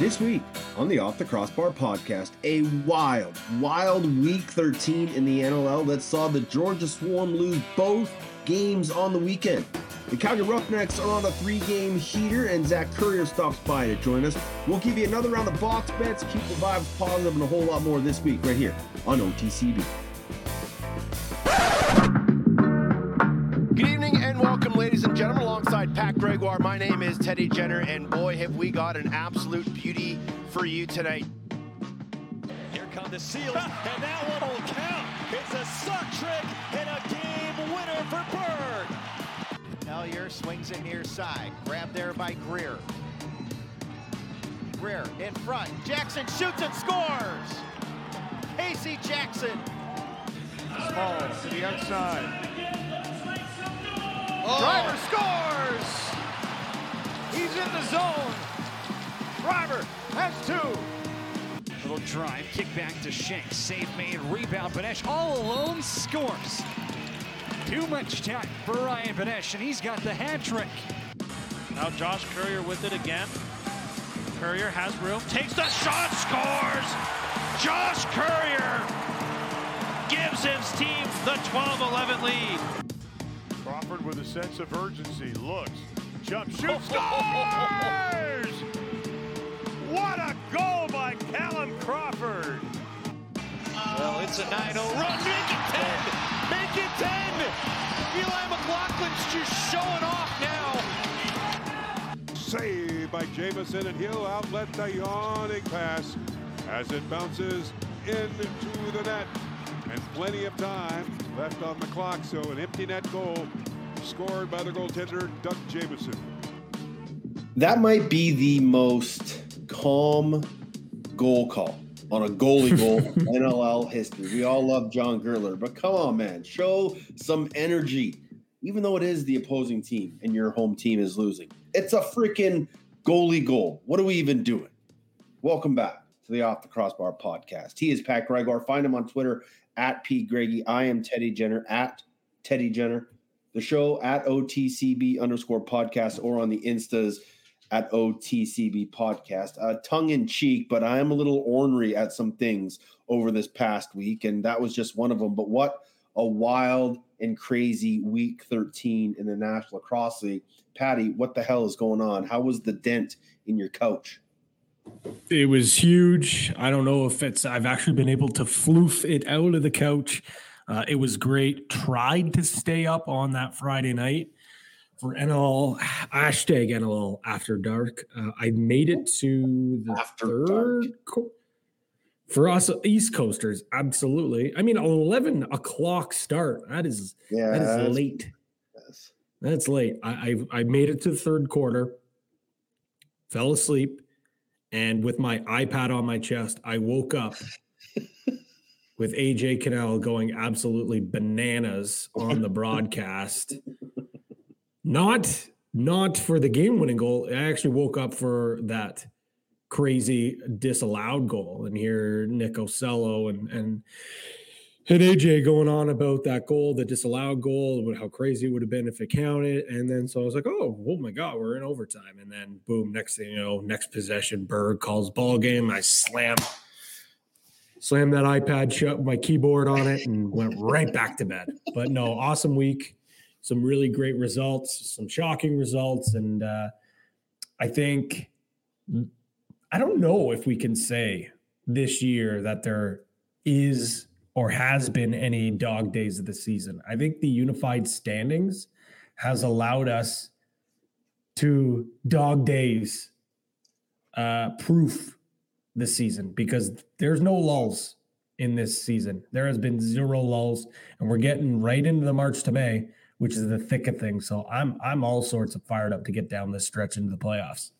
This week on the Off the Crossbar podcast, a wild, wild week 13 in the NLL that saw the Georgia Swarm lose both games on the weekend. The Calgary Roughnecks are on a three game heater, and Zach Currier stops by to join us. We'll give you another round of box bets, keep the vibes positive, and a whole lot more this week right here on OTCB. Ladies and gentlemen, alongside Pat Gregoire. My name is Teddy Jenner, and boy, have we got an absolute beauty for you tonight. Here come the Seals, and that one will count. It's a sock trick and a game winner for Berg. Hellier swings it near side. Grabbed there by Greer. Greer in front. Jackson shoots and scores. Casey Jackson. Small to the outside. Driver scores. He's in the zone. Driver has two. Little drive, kick back to Shanks, save made, rebound. Benesch all alone scores. Too much time for Ryan Benesch, and he's got the hat trick. Now Josh Currier with it again. Currier has room, takes the shot, scores! Josh Currier gives his team the 12-11 lead. Crawford with a sense of urgency. Looks. Jump shoot. Scores! What a goal by Callum Crawford. Well, it's a 9 0 run. Make it 10. Make it 10. Eli McLaughlin's just showing off now. Save by Jamieson and he'll outlet the yawning pass as it bounces into the net. And plenty of time left on the clock, so an empty net goal scored by the goaltender, Doug Jamieson. That might be the most calm goal call on a goalie goal in NLL history. We all love John Gerler, but come on, man, show some energy. Even though it is the opposing team and your home team is losing, it's a freaking goalie goal. What are we even doing? Welcome back to the Off the Crossbar podcast. He is Pat Gregoire. Find him on Twitter at P Greggy. I am Teddy Jenner at Teddy Jenner. The show at OTCB underscore podcast or on the Instas at OTCB podcast. Uh, tongue in cheek, but I am a little ornery at some things over this past week, and that was just one of them. But what a wild and crazy week 13 in the National Lacrosse League. Patty, what the hell is going on? How was the dent in your couch? It was huge. I don't know if it's, I've actually been able to floof it out of the couch. Uh, it was great. Tried to stay up on that Friday night for NL hashtag NL after dark. Uh, I made it to the After third co- for us East Coasters. Absolutely. I mean, eleven o'clock start. That is Yeah, that is that's- late. Yes. That's late. I, I I made it to the third quarter. Fell asleep, and with my iPad on my chest, I woke up with AJ Cannell going absolutely bananas on the broadcast. Not not for the game winning goal. I actually woke up for that crazy disallowed goal and hear Nick Ocello and and and AJ going on about that goal, the disallowed goal, how crazy it would have been if it counted. And then so I was like, oh, oh my God, we're in overtime. And then boom, next thing you know, next possession, Berg calls ball game. I slam slammed that iPad shut, my keyboard on it, and went right back to bed. But no, awesome week. Some really great results, some shocking results. And uh, I think, I don't know if we can say this year that there is or has been any dog days of the season. I think the unified standings has allowed us to dog days uh, proof this season because there's no lulls in this season. There has been zero lulls, and we're getting right into the March to May, which is the thick of things. So I'm I'm all sorts of fired up to get down this stretch into the playoffs.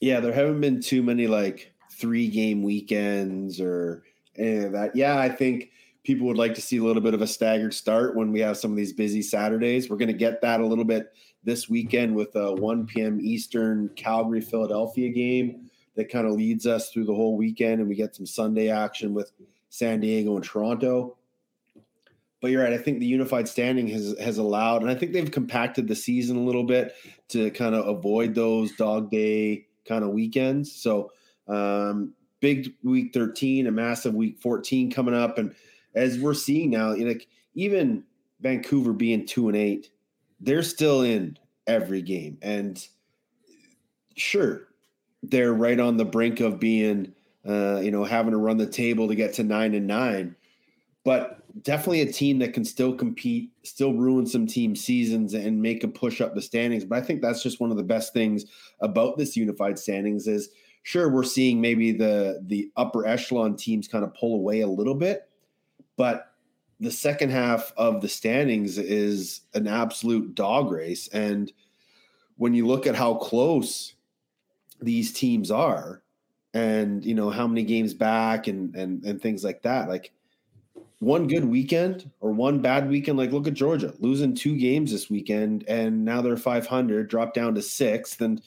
Yeah, there haven't been too many like three game weekends or any of that. Yeah, I think people would like to see a little bit of a staggered start when we have some of these busy Saturdays. We're going to get that a little bit this weekend with a 1 p.m. Eastern Calgary Philadelphia game that kind of leads us through the whole weekend, and we get some Sunday action with San Diego and Toronto. But you're right. I think the unified standing has has allowed, and I think they've compacted the season a little bit to kind of avoid those dog day kind of weekends. So Um, big week 13, a massive week 14 coming up. And as we're seeing now, like even Vancouver being two and eight, they're still in every game. And sure, they're right on the brink of being, uh, you know, having to run the table to get to nine and nine. But definitely a team that can still compete, still ruin some team seasons and make a push up the standings. But I think that's just one of the best things about this unified standings is sure we're seeing maybe the the upper echelon teams kind of pull away a little bit, but the second half of the standings is an absolute dog race. And when you look at how close these teams are and you know how many games back and and and things like that, like one good weekend or one bad weekend. Like, look at Georgia losing two games this weekend, and now they're 500, drop down to sixth, and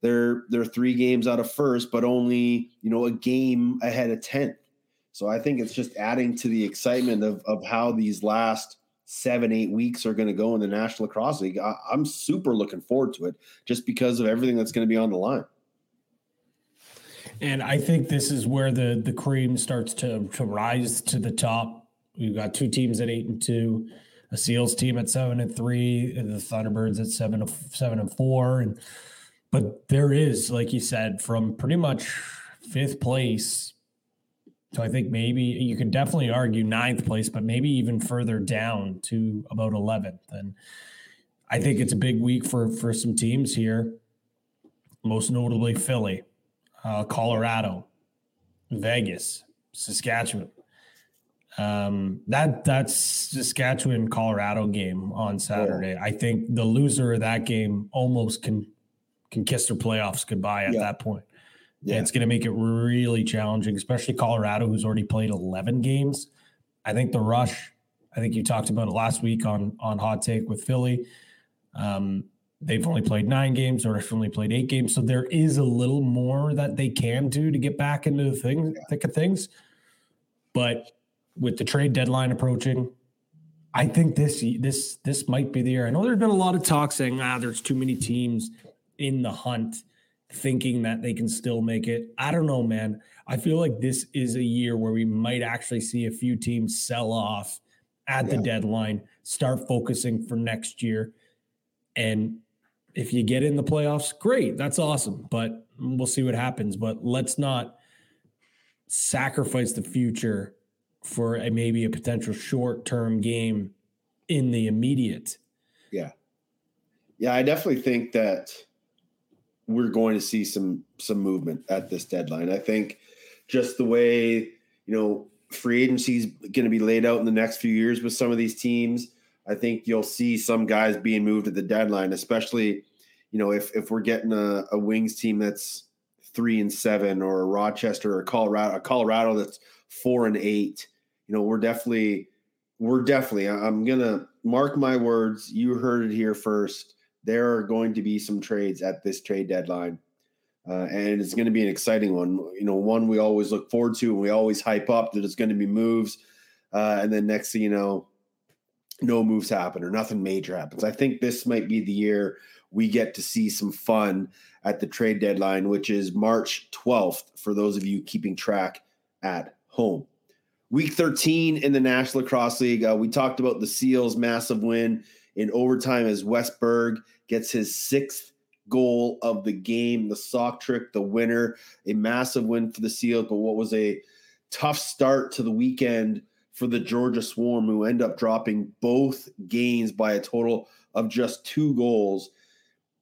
they're they're three games out of first, but only you know a game ahead of 10th. So I think it's just adding to the excitement of of how these last seven eight weeks are going to go in the National Lacrosse League. I, I'm super looking forward to it, just because of everything that's going to be on the line. And I think this is where the the cream starts to to rise to the top We've got two teams at eight and two, a Seals team at seven and three, and the Thunderbirds at seven seven and four. And but there is, like you said, from pretty much fifth place so I think maybe you could definitely argue ninth place, but maybe even further down to about 11th. And I think it's a big week for for some teams here, most notably Philly, uh, Colorado, Vegas, Saskatchewan. Um, that that's Saskatchewan Colorado game on Saturday. I think the loser of that game almost can can kiss their playoffs goodbye at yeah. that point. Yeah. And it's going to make it really challenging, especially Colorado, who's already played 11 games. I think the rush. I think you talked about it last week on on Hot Take with Philly. Um, they've only played nine games, or only played eight games, so there is a little more that they can do to get back into the thing, thick of things. But with the trade deadline approaching, I think this this this might be the year. I know there's been a lot of talk saying ah, there's too many teams in the hunt, thinking that they can still make it. I don't know, man. I feel like this is a year where we might actually see a few teams sell off at yeah. the deadline, start focusing for next year, and if you get in the playoffs, great, that's awesome. But we'll see what happens. But let's not sacrifice the future for a, maybe a potential short term game in the immediate. Yeah. Yeah, I definitely think that we're going to see some some movement at this deadline. I think just the way, you know, free agency is going to be laid out in the next few years with some of these teams, I think you'll see some guys being moved at the deadline, especially, you know, if if we're getting a, a Wings team that's three and seven, or a Rochester or Colorado, a Colorado that's four and eight you know, we're definitely, we're definitely, I'm to mark my words. You heard it here first. There are going to be some trades at this trade deadline. Uh, and it's going to be an exciting one. You know, one we always look forward to and we always hype up that it's going to be moves. Uh, and then next thing you know, no moves happen or nothing major happens. I think this might be the year we get to see some fun at the trade deadline, which is March 12th for those of you keeping track at home. Week 13 in the National Lacrosse League. Uh, we talked about the Seals' massive win in overtime as Wes Berg gets his sixth goal of the game. The sock trick, the winner, a massive win for the Seals, but what was a tough start to the weekend for the Georgia Swarm, who end up dropping both games by a total of just two goals.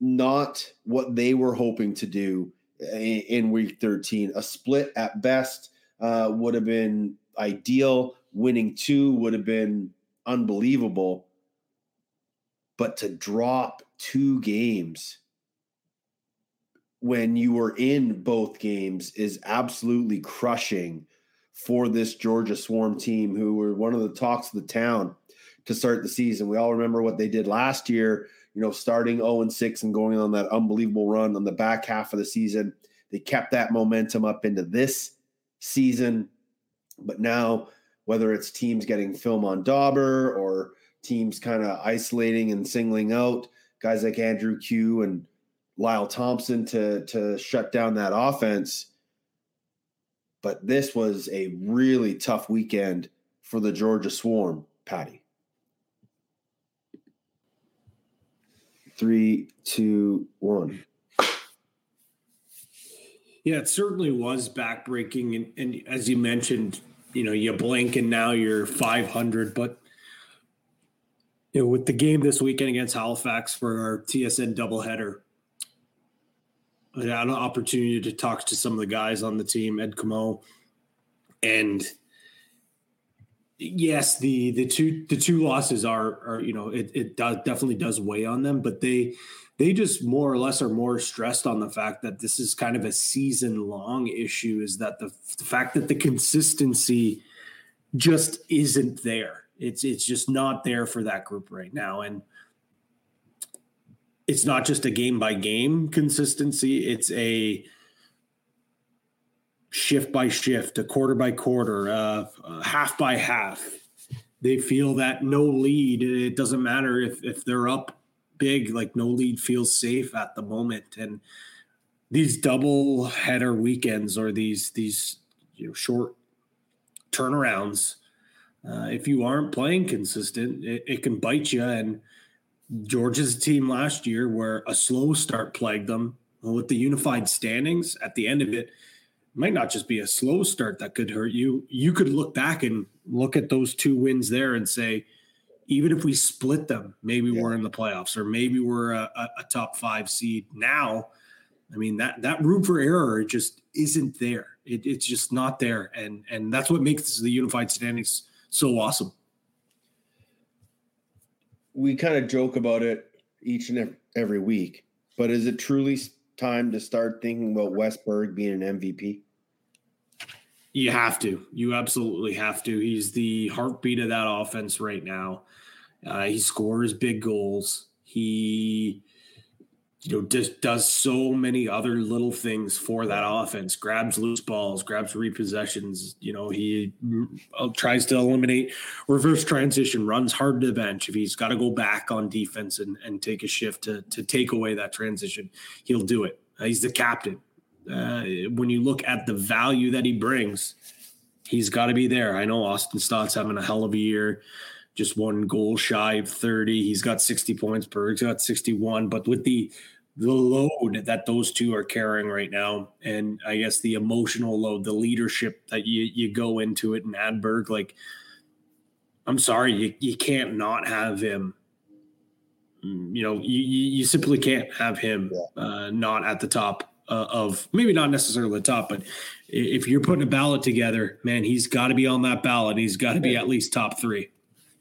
Not what they were hoping to do in, in week 13. A split at best uh, would have been ideal. Winning two would have been unbelievable. But to drop two games when you were in both games is absolutely crushing for this Georgia Swarm team, who were one of the talks of the town to start the season. We all remember what they did last year, you know, starting 0 and 6 and going on that unbelievable run on the back half of the season. They kept that momentum up into this season. But now, whether it's teams getting film on Dauber or teams kind of isolating and singling out guys like Andrew Kew and Lyle Thompson to to shut down that offense, but this was a really tough weekend for the Georgia Swarm, Patty. Three, two, one. Yeah, it certainly was backbreaking. And, and as you mentioned, you know, you blink and now you're 500. But you know, with the game this weekend against Halifax for our TSN doubleheader, I had an opportunity to talk to some of the guys on the team, Ed Comeau, and yes, the the two the two losses are are you know it it does definitely does weigh on them, but they they just more or less are more stressed on the fact that this is kind of a season long issue. Is that the, the fact that the consistency just isn't there? It's it's just not there for that group right now, and it's not just a game by game consistency. It's a shift by shift, a quarter by quarter, uh, uh, half by half. They feel that no lead. It doesn't matter if if they're up big. Like no lead feels safe at the moment. And these double header weekends or these these you know, short turnarounds, uh, if you aren't playing consistent, it, it can bite you. And Georgia's team last year, where a slow start plagued them, with the unified standings at the end of it might not just be a slow start that could hurt you. You could look back and look at those two wins there and say, even if we split them, maybe yeah. we're in the playoffs or maybe we're a, a, a, top five seed. Now, I mean that that room for error just isn't there. It, it's just not there, and and that's what makes the unified standings so awesome. We kind of joke about it each and every week, but is it truly time to start thinking about Wes Berg being an MVP? You have to. You absolutely have to. He's the heartbeat of that offense right now. Uh, he scores big goals. He, you know, just does so many other little things for that offense. Grabs loose balls, grabs repossessions. You know, he uh, tries to eliminate reverse transition, runs hard to the bench. If he's got to go back on defense and, and take a shift to to take away that transition, he'll do it. Uh, he's the captain. Uh, when you look at the value that he brings, he's got to be there. I know Austin Staats having a hell of a year just one goal shy of 30. He's got 60 points per, he's got 61. But with the the load that those two are carrying right now, and I guess the emotional load, the leadership that you you go into it in Adberg, like I'm sorry, you, you can't not have him. Mm, you know, you, you simply can't have him uh, not at the top uh, of maybe not necessarily the top, but if you're putting a ballot together, man, he's got to be on that ballot. He's got to be at least top three.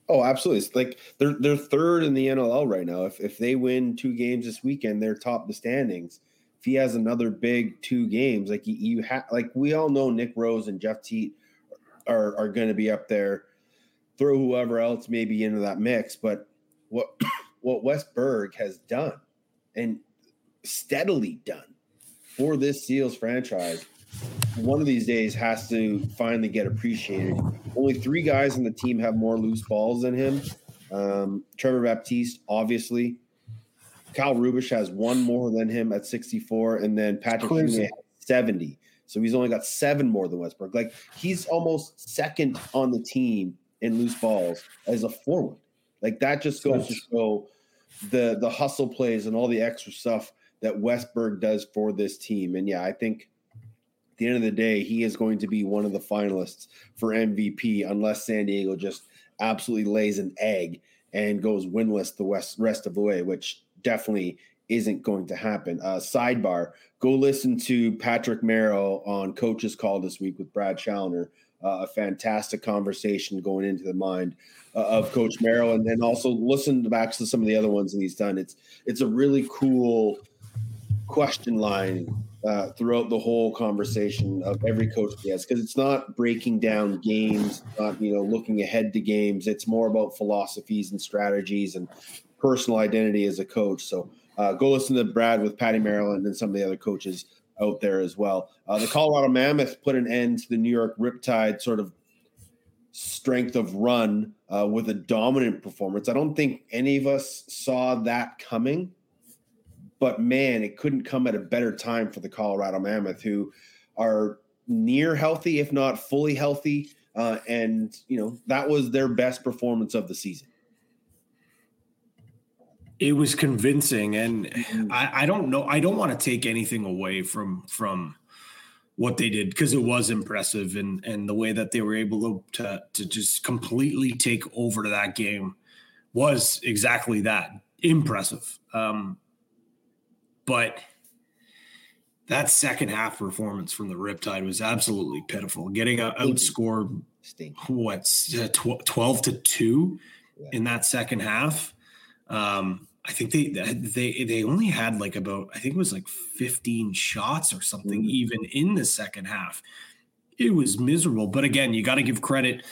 Oh, absolutely. It's like they're they're third in the NLL right now. If if they win two games this weekend, they're top the standings. If he has another big two games, like you, you have, like we all know, Nick Rose and Jeff Teat are are going to be up there. Throw whoever else maybe into that mix, but what what Wes Berg has done and steadily done for this Seals franchise one of these days has to finally get appreciated. Only three guys on the team have more loose balls than him. Um, Trevor Baptiste, obviously. Kyle Rubisch has one more than him at 64, and then Patrick has 70. So he's only got seven more than Wes Berg. Like he's almost second on the team in loose balls as a forward. Like that just goes to show the the hustle plays and all the extra stuff that Wes Berg does for this team. And yeah, I think the end of the day, he is going to be one of the finalists for MVP unless San Diego just absolutely lays an egg and goes winless the west, rest of the way, which definitely isn't going to happen. Uh, sidebar: Go listen to Patrick Merrill on Coach's Call this week with Brad Challoner. Uh, a fantastic conversation going into the mind uh, of Coach Merrill, and then also listen back to some of the other ones that he's done. It's it's a really cool question line uh, throughout the whole conversation of every coach has because it's not breaking down games, not you know looking ahead to games. It's more about philosophies and strategies and personal identity as a coach. So uh, go listen to Brad with Patty Maryland and some of the other coaches out there as well. Uh, the Colorado Mammoth put an end to the New York Riptide sort of strength of run uh, with a dominant performance. I don't think any of us saw that coming. But man, it couldn't come at a better time for the Colorado Mammoth, who are near healthy, if not fully healthy. Uh, and, you know, that was their best performance of the season. It was convincing. And Mhm. I, I don't know. I don't want to take anything away from, from, what they did because it was impressive and and the way that they were able to, to to just completely take over to that game was exactly that impressive um but that second half performance from the Riptide was absolutely pitiful. Getting out, outscored, what's uh, tw- 12 to 2 Yeah. in that second half. Um, I think they they they only had like about I think it was like 15 shots or something Mhm. even in the second half. It was miserable, but again, you got to give credit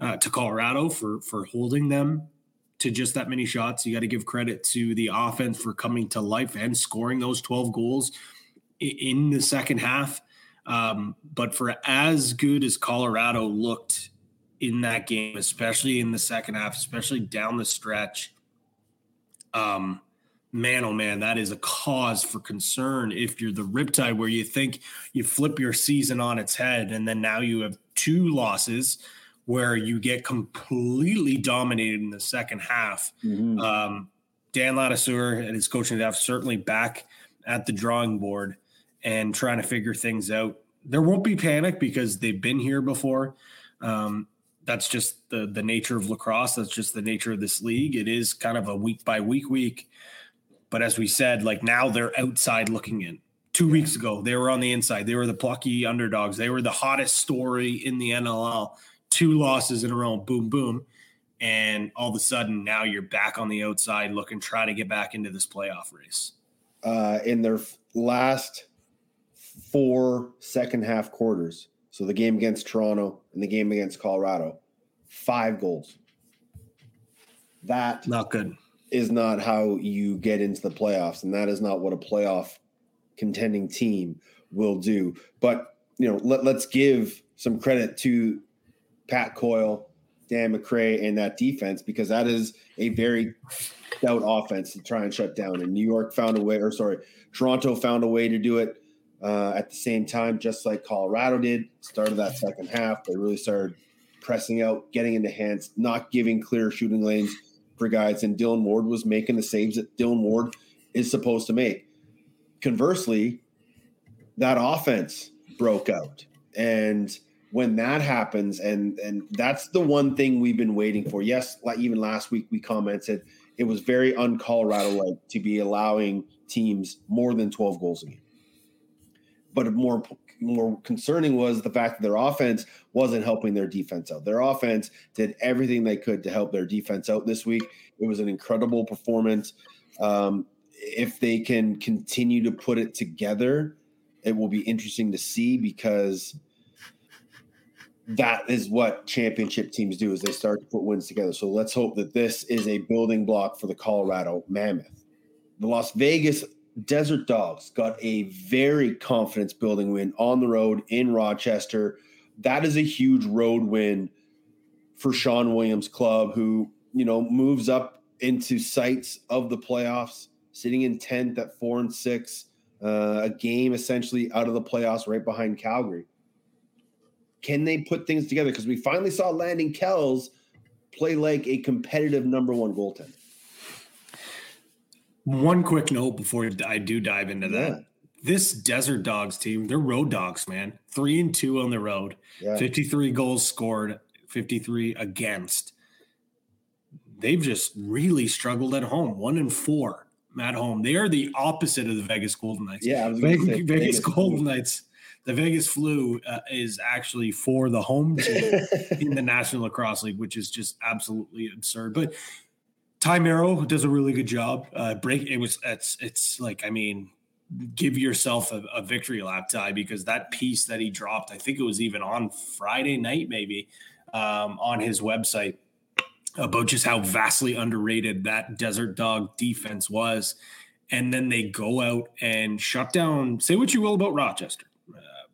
uh, to Colorado for for holding them to just that many shots. You got to give credit to the offense for coming to life and scoring those 12 goals in the second half. Um, but for as good as Colorado looked in that game, especially in the second half, especially down the stretch, um, man, oh man, that is a cause for concern if you're the Riptide, where you think you flip your season on its head, and then now you have two losses where you get completely dominated in the second half. Mhm. Um, Dan Ladouceur and his coaching staff certainly back at the drawing board and trying to figure things out. There won't be panic because they've been here before. Um, that's just the the nature of lacrosse. That's just the nature of this league. It is kind of a week by week week. But as we said, like now they're outside looking in. Two weeks ago, they were on the inside. They were the plucky underdogs. They were the hottest story in the NLL. Two losses in a row, boom, boom. And all of a sudden, now you're back on the outside looking, try to get back into this playoff race. uh, in their last four second half quarters. So the game against Toronto and the game against Colorado, five goals. That Not good. is not how you get into the playoffs, and that is not what a playoff contending team will do. But you know, let, let's give some credit to Pat Coyle, Dan McRae, and that defense because that is a very stout offense to try and shut down. And New York found a way, or sorry, Toronto found a way to do it uh, at the same time, just like Colorado did. Started that second half, they really started pressing out, getting into hands, not giving clear shooting lanes for guys. And Dylan Ward was making the saves that Dylan Ward is supposed to make. Conversely, that offense broke out. And when that happens, and and that's the one thing we've been waiting for. Yes, like even last week we commented it was very un-Colorado like to be allowing teams more than 12 goals a game. But more more concerning was the fact that their offense wasn't helping their defense out. Their offense did everything they could to help their defense out this week. It was an incredible performance. Um, if they can continue to put it together, it will be interesting to see because that is what championship teams do is they start to put wins together. So let's hope that this is a building block for the Colorado Mammoth. The Las Vegas Desert Dogs got a very confidence building win on the road in Rochester. That is a huge road win for Shawn Williams club who, you know, moves up into sights of the playoffs, sitting in 10th at 4 and 6, uh, a game essentially out of the playoffs right behind Calgary can they put things together? Because we finally saw Landon Kells play like a competitive number one goaltender. One quick note before I do dive into that. This Desert Dogs team, they're road dogs, man. Three and two on the road, Yeah. 53 goals scored, 53 against. They've just really struggled at home, one and four at home. They are the opposite of the Vegas Golden Knights. Yeah, Vegas, Vegas Vegas Golden. Knights. The Vegas flu uh, is actually for the home team in the National Lacrosse League, which is just absolutely absurd. But Ty Merrow does a really good job. Uh, break it was it's it's like I mean, give yourself a, a victory lap, Ty, because that piece that he dropped, I think it was even on Friday night, maybe um, on his website about just how vastly underrated that Desert Dog defense was. And then they go out and shut down. Say what you will about Rochester,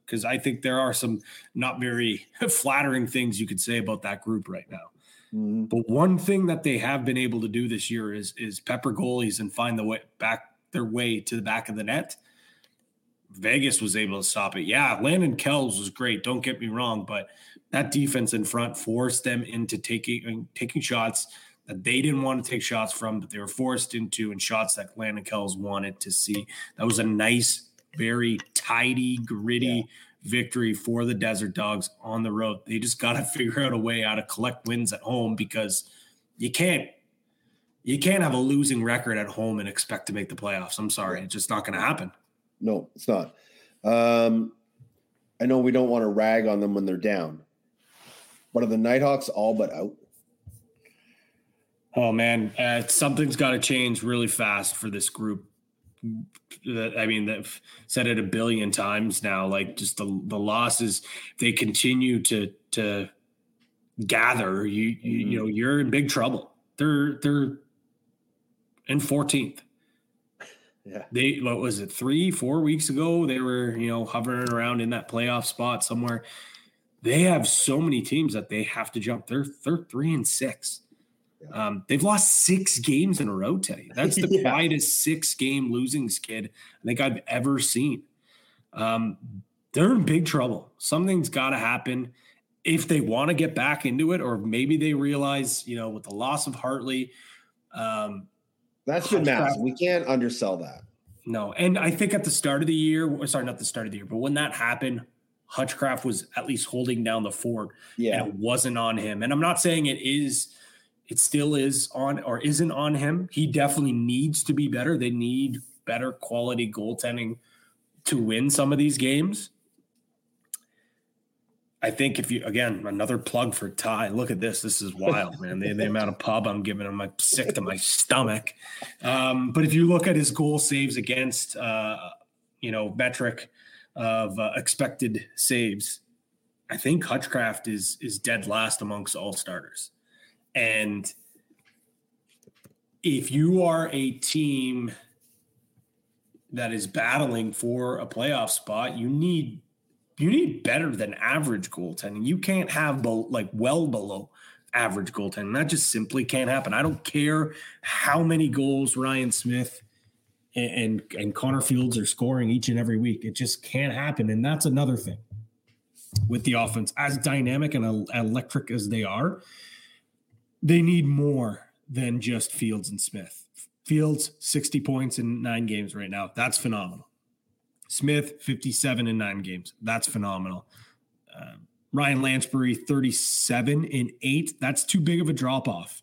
because I think there are some not very flattering things you could say about that group right now. Mhm. But one thing that they have been able to do this year is is pepper goalies and find the way back their way to the back of the net. Vegas was able to stop it. Yeah, Landon Kells was great. Don't get me wrong, but that defense in front forced them into taking taking shots that they didn't want to take shots from, but they were forced into, and shots that Landon Kells wanted to see. That was a nice, very tidy, gritty yeah. victory for the Desert Dogs on the road. They just got to figure out a way how to collect wins at home because you can't you can't have a losing record at home and expect to make the playoffs. I'm sorry, it's just not going to happen. No, it's not. Um, I know we don't want to rag on them when they're down, but are the Knighthawks all but out? Oh man, uh, something's got to change really fast for this group. I mean, they've said it a billion times now. Like just the the losses, they continue to to gather. You you, mm-hmm. you know you're in big trouble. They're they're in 14th. Yeah. They what was it, three, four weeks ago? They were, you know, hovering around in that playoff spot somewhere. They have so many teams that they have to jump. They're they're three and six. Um, they've lost six games in a row, Teddy. That's the yeah. quietest six game losing skid I think I've ever seen. Um, they're in big trouble. Something's got to happen if they want to get back into it, or maybe they realize, you know, with the loss of Hartley, um, that's been massive. We can't undersell that. No, and I think at the start of the year, sorry, not the start of the year, but when that happened, Hutchcraft was at least holding down the fort. Yeah, and it wasn't on him. And I'm not saying it is. It still is on or isn't on him. He definitely needs to be better. They need better quality goaltending to win some of these games. I think if you again another plug for Ty. Look at this. This is wild, man. The, the amount of pub I'm giving him, I'm sick to my stomach. Um, but if you look at his goal saves against, uh, you know, metric of uh, expected saves, I think Hutchcraft is is dead last amongst all starters. And if you are a team that is battling for a playoff spot, you need you need better than average goaltending. You can't have be- like well below average goaltending. That just simply can't happen. I don't care how many goals Ryan Smith and, and, and Connor Fields are scoring each and every week. It just can't happen. And that's another thing with the offense. As dynamic and electric as they are, they need more than just Fields and Smith. Fields, 60 points in nine games right now. That's phenomenal. Smith, 57 in nine games. That's phenomenal. Uh, Ryan Lanchbury, 37 in eight. That's too big of a drop off.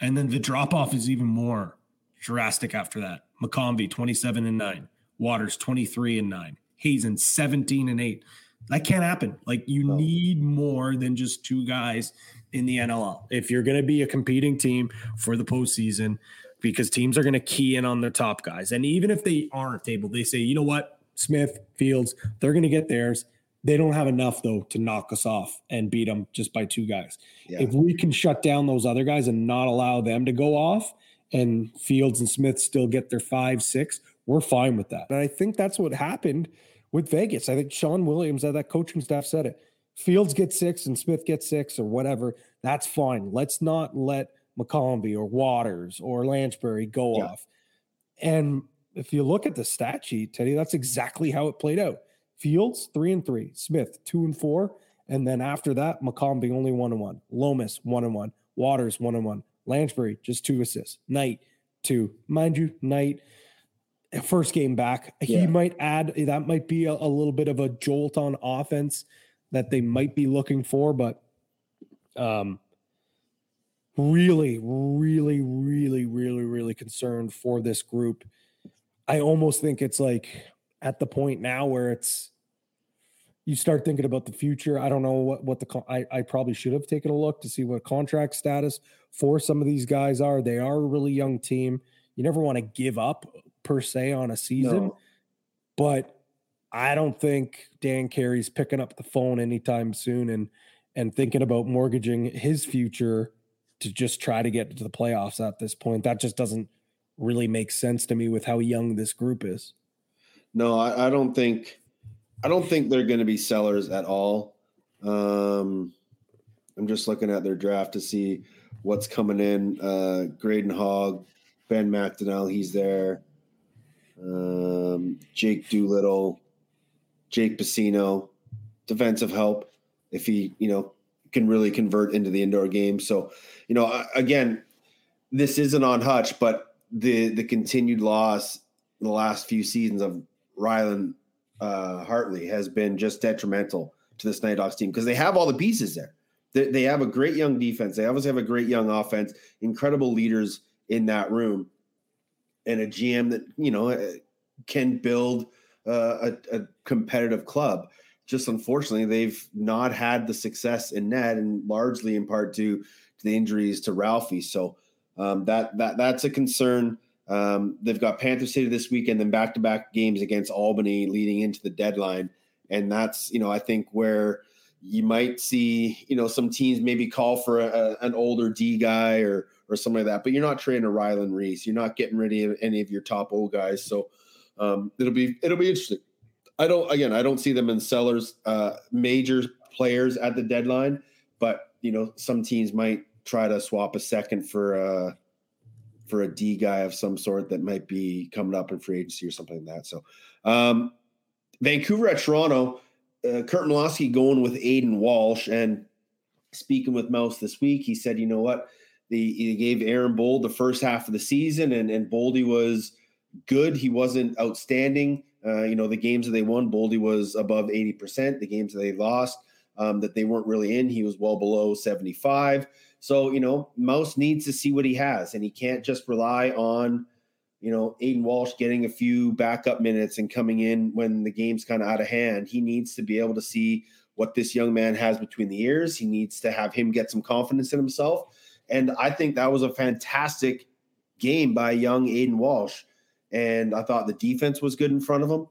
And then the drop off is even more drastic after that. McCombie, 27 and nine. Waters, 23 and nine. Hazen, 17 and eight. That can't happen. Like you need more than just two guys in the NLL. If you're going to be a competing team for the postseason, because teams are going to key in on their top guys. And even if they aren't able, they say, you know what? Smith, Fields, they're going to get theirs. They don't have enough though to knock us off and beat them just by two guys. Yeah. If we can shut down those other guys and not allow them to go off, and Fields and Smith still get their five, six, we're fine with that. And I think that's what happened with Vegas. I think Shawn Williams, that coaching staff said it. Fields gets six and Smith gets six or whatever. That's fine. Let's not let McCombie or Waters or Lanchbury go yeah. off. And if you look at the stat sheet, Teddy, that's exactly how it played out. Fields three and three, Smith two and four, and then after that, McCombie only one and one, Lomas one and one, Waters one and one, Lanchbury just two assists, Knight two, mind you, Knight first game back, yeah. he might add that might be a, a little bit of a jolt on offense that they might be looking for, but um, really, really, really, really, really concerned for this group I almost think it's like at the point now where it's you start thinking about the future. I don't know what what the I I probably should have taken a look to see what contract status for some of these guys are. They are a really young team. You never want to give up per se on a season, no. but I don't think Dan Carey's picking up the phone anytime soon and and thinking about mortgaging his future to just try to get to the playoffs at this point. That just doesn't really make sense to me with how young this group is. No, I, I don't think I don't think they're going to be sellers at all. Um, I'm just looking at their draft to see what's coming in. Uh, Graydon Hogg, Ben McDonnell, he's there. Um, Jake Doolittle, Jake Pacino, defensive help if he, you know, can really convert into the indoor game. So, you know, again, this isn't on Hutch, but the the continued loss in the last few seasons of Rylan uh, Hartley has been just detrimental to this Night Knighthawks team because they have all the pieces there. They, they have a great young defense. They obviously have a great young offense, incredible leaders in that room, and a GM that you know uh, can build uh, a, a competitive club. Just unfortunately, they've not had the success in net, and largely in part due to the injuries to Ralphie. So um, that that that's a concern. Um, they've got Panther City this weekend, then back to back games against Albany leading into the deadline. And that's, you know, I think where you might see, you know, some teams maybe call for a, an older D guy or or something like that, but you're not trading a Ryland Rees. You're not getting rid of any of your top O guys. So um, it'll be it'll be interesting. I don't again, I don't see them in sellers, uh, major players at the deadline, but you know, some teams might try to swap a second for uh for a D guy of some sort that might be coming up in free agency or something like that. So, um, Vancouver at Toronto, uh, Curt Malawsky going with Aiden Walsh. And speaking with Mouse this week, he said, you know what? The, he gave Aaron Bold the first half of the season, and, and Boldy was good. He wasn't outstanding. Uh, you know, the games that they won, Boldy was above 80%. The games that they lost, um, that they weren't really in, he was well below 75. So, you know, Mouse needs to see what he has, and he can't just rely on, you know, Aiden Walsh getting a few backup minutes and coming in when the game's kind of out of hand. He needs to be able to see what this young man has between the ears. He needs to have him get some confidence in himself. And I think that was a fantastic game by young Aiden Walsh. And I thought the defense was good in front of them.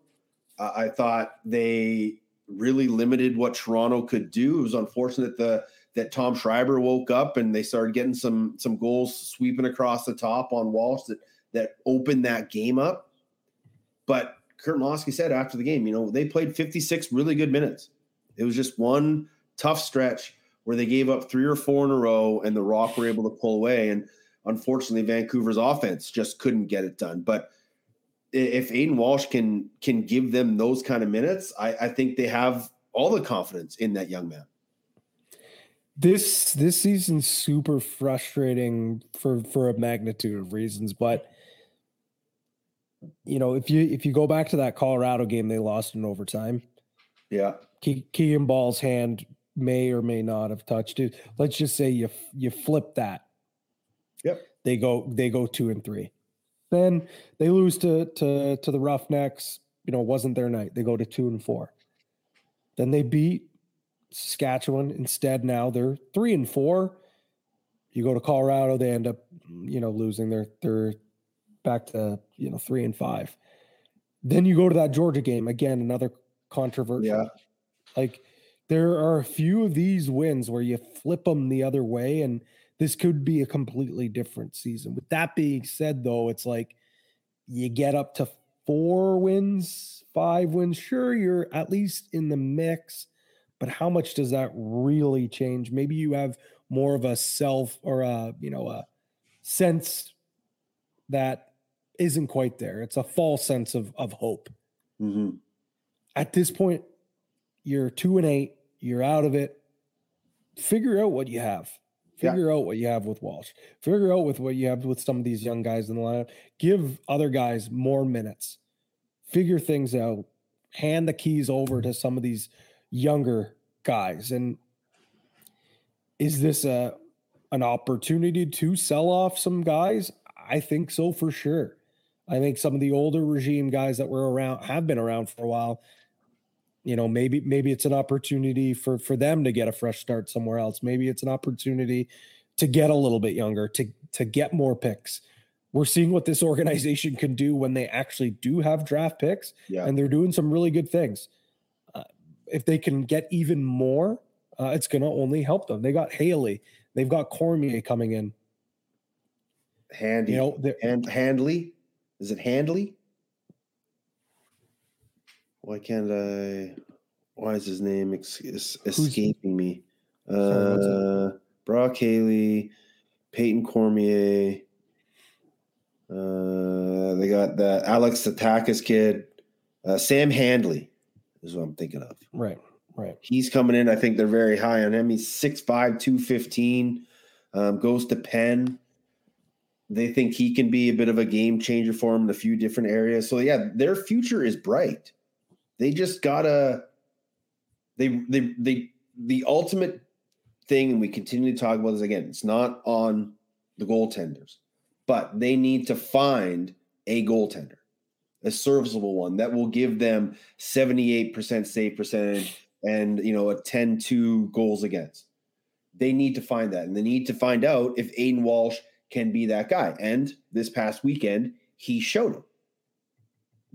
Uh, I thought they really limited what Toronto could do. It was unfortunate the that Tom Schreiber woke up and they started getting some some goals sweeping across the top on Walsh that that opened that game up. But Curt Malawsky said after the game, you know, they played 56 really good minutes. It was just one tough stretch where they gave up three or four in a row and the Rock were able to pull away. And unfortunately, Vancouver's offense just couldn't get it done. But if Aiden Walsh can can give them those kind of minutes, I, I think they have all the confidence in that young man. This this season's super frustrating for for a magnitude of reasons but you know if you if you go back to that colorado game they lost in overtime. Yeah. Ke- Keegan Bal's hand may or may not have touched it. Let's just say you you flip that. Yep. They go they go two and three then they lose to to to the roughnecks you know wasn't their night they go to two and four then they beat Saskatchewan instead now they're three and four. You go to Colorado, they end up, you know, losing. They're they're back to you know three and five. Then you go to that Georgia game again, another controversial. Yeah. Like there are a few of these wins where you flip them the other way, and this could be a completely different season. With that being said, though, it's like you get up to four wins, five wins. Sure, you're at least in the mix but how much does that really change? Maybe you have more of a self or a, you know, a sense that isn't quite there. It's a false sense of, of hope. Mm-hmm. At this point, you're two and eight, you're out of it. Figure out what you have. Figure yeah. out what you have with Walsh. Figure out with what you have with some of these young guys in the lineup. Give other guys more minutes. Figure things out. Hand the keys over to some of these younger guys. And is this a an opportunity to sell off some guys? I think so for sure. I think some of the older regime guys that were around have been around for a while. You know, maybe maybe it's an opportunity for for them to get a fresh start somewhere else. Maybe it's an opportunity to get a little bit younger, to to get more picks. We're seeing what this organization can do when they actually do have draft picks, yeah. and they're doing some really good things if they can get even more, uh, it's going to only help them. They got Haley, they've got Cormier coming in. Handy, you know, and Handley. Is it Handley? Why can't I? Why is his name ex- escaping me? Uh, Brock Haley, Peyton Cormier. Uh, they got the Alex Tatakis kid, uh, Sam Handley is what I'm thinking of. Right, right. He's coming in. I think they're very high on him. He's 6'5, 215, um, goes to Penn. They think he can be a bit of a game changer for them in a few different areas. So yeah, their future is bright. They just gotta they they they the ultimate thing, and we continue to talk about this again, it's not on the goaltenders, but they need to find a goaltender, a serviceable one that will give them 78% save percentage and you know a 10-2 goals against. They need to find that, and they need to find out if Aiden Walsh can be that guy. And this past weekend, he showed him.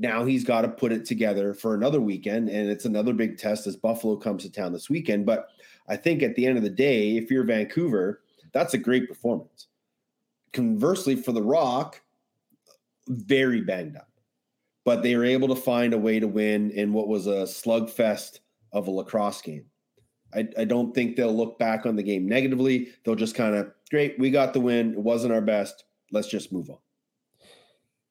Now he's got to put it together for another weekend, and it's another big test as Buffalo comes to town this weekend. But I think at the end of the day, if you're Vancouver, that's a great performance. Conversely, for the Rock, very banged up, but they were able to find a way to win in what was a slugfest of a lacrosse game. I, I don't think they'll look back on the game negatively. They'll just kind of, great, we got the win. It wasn't our best. Let's just move on.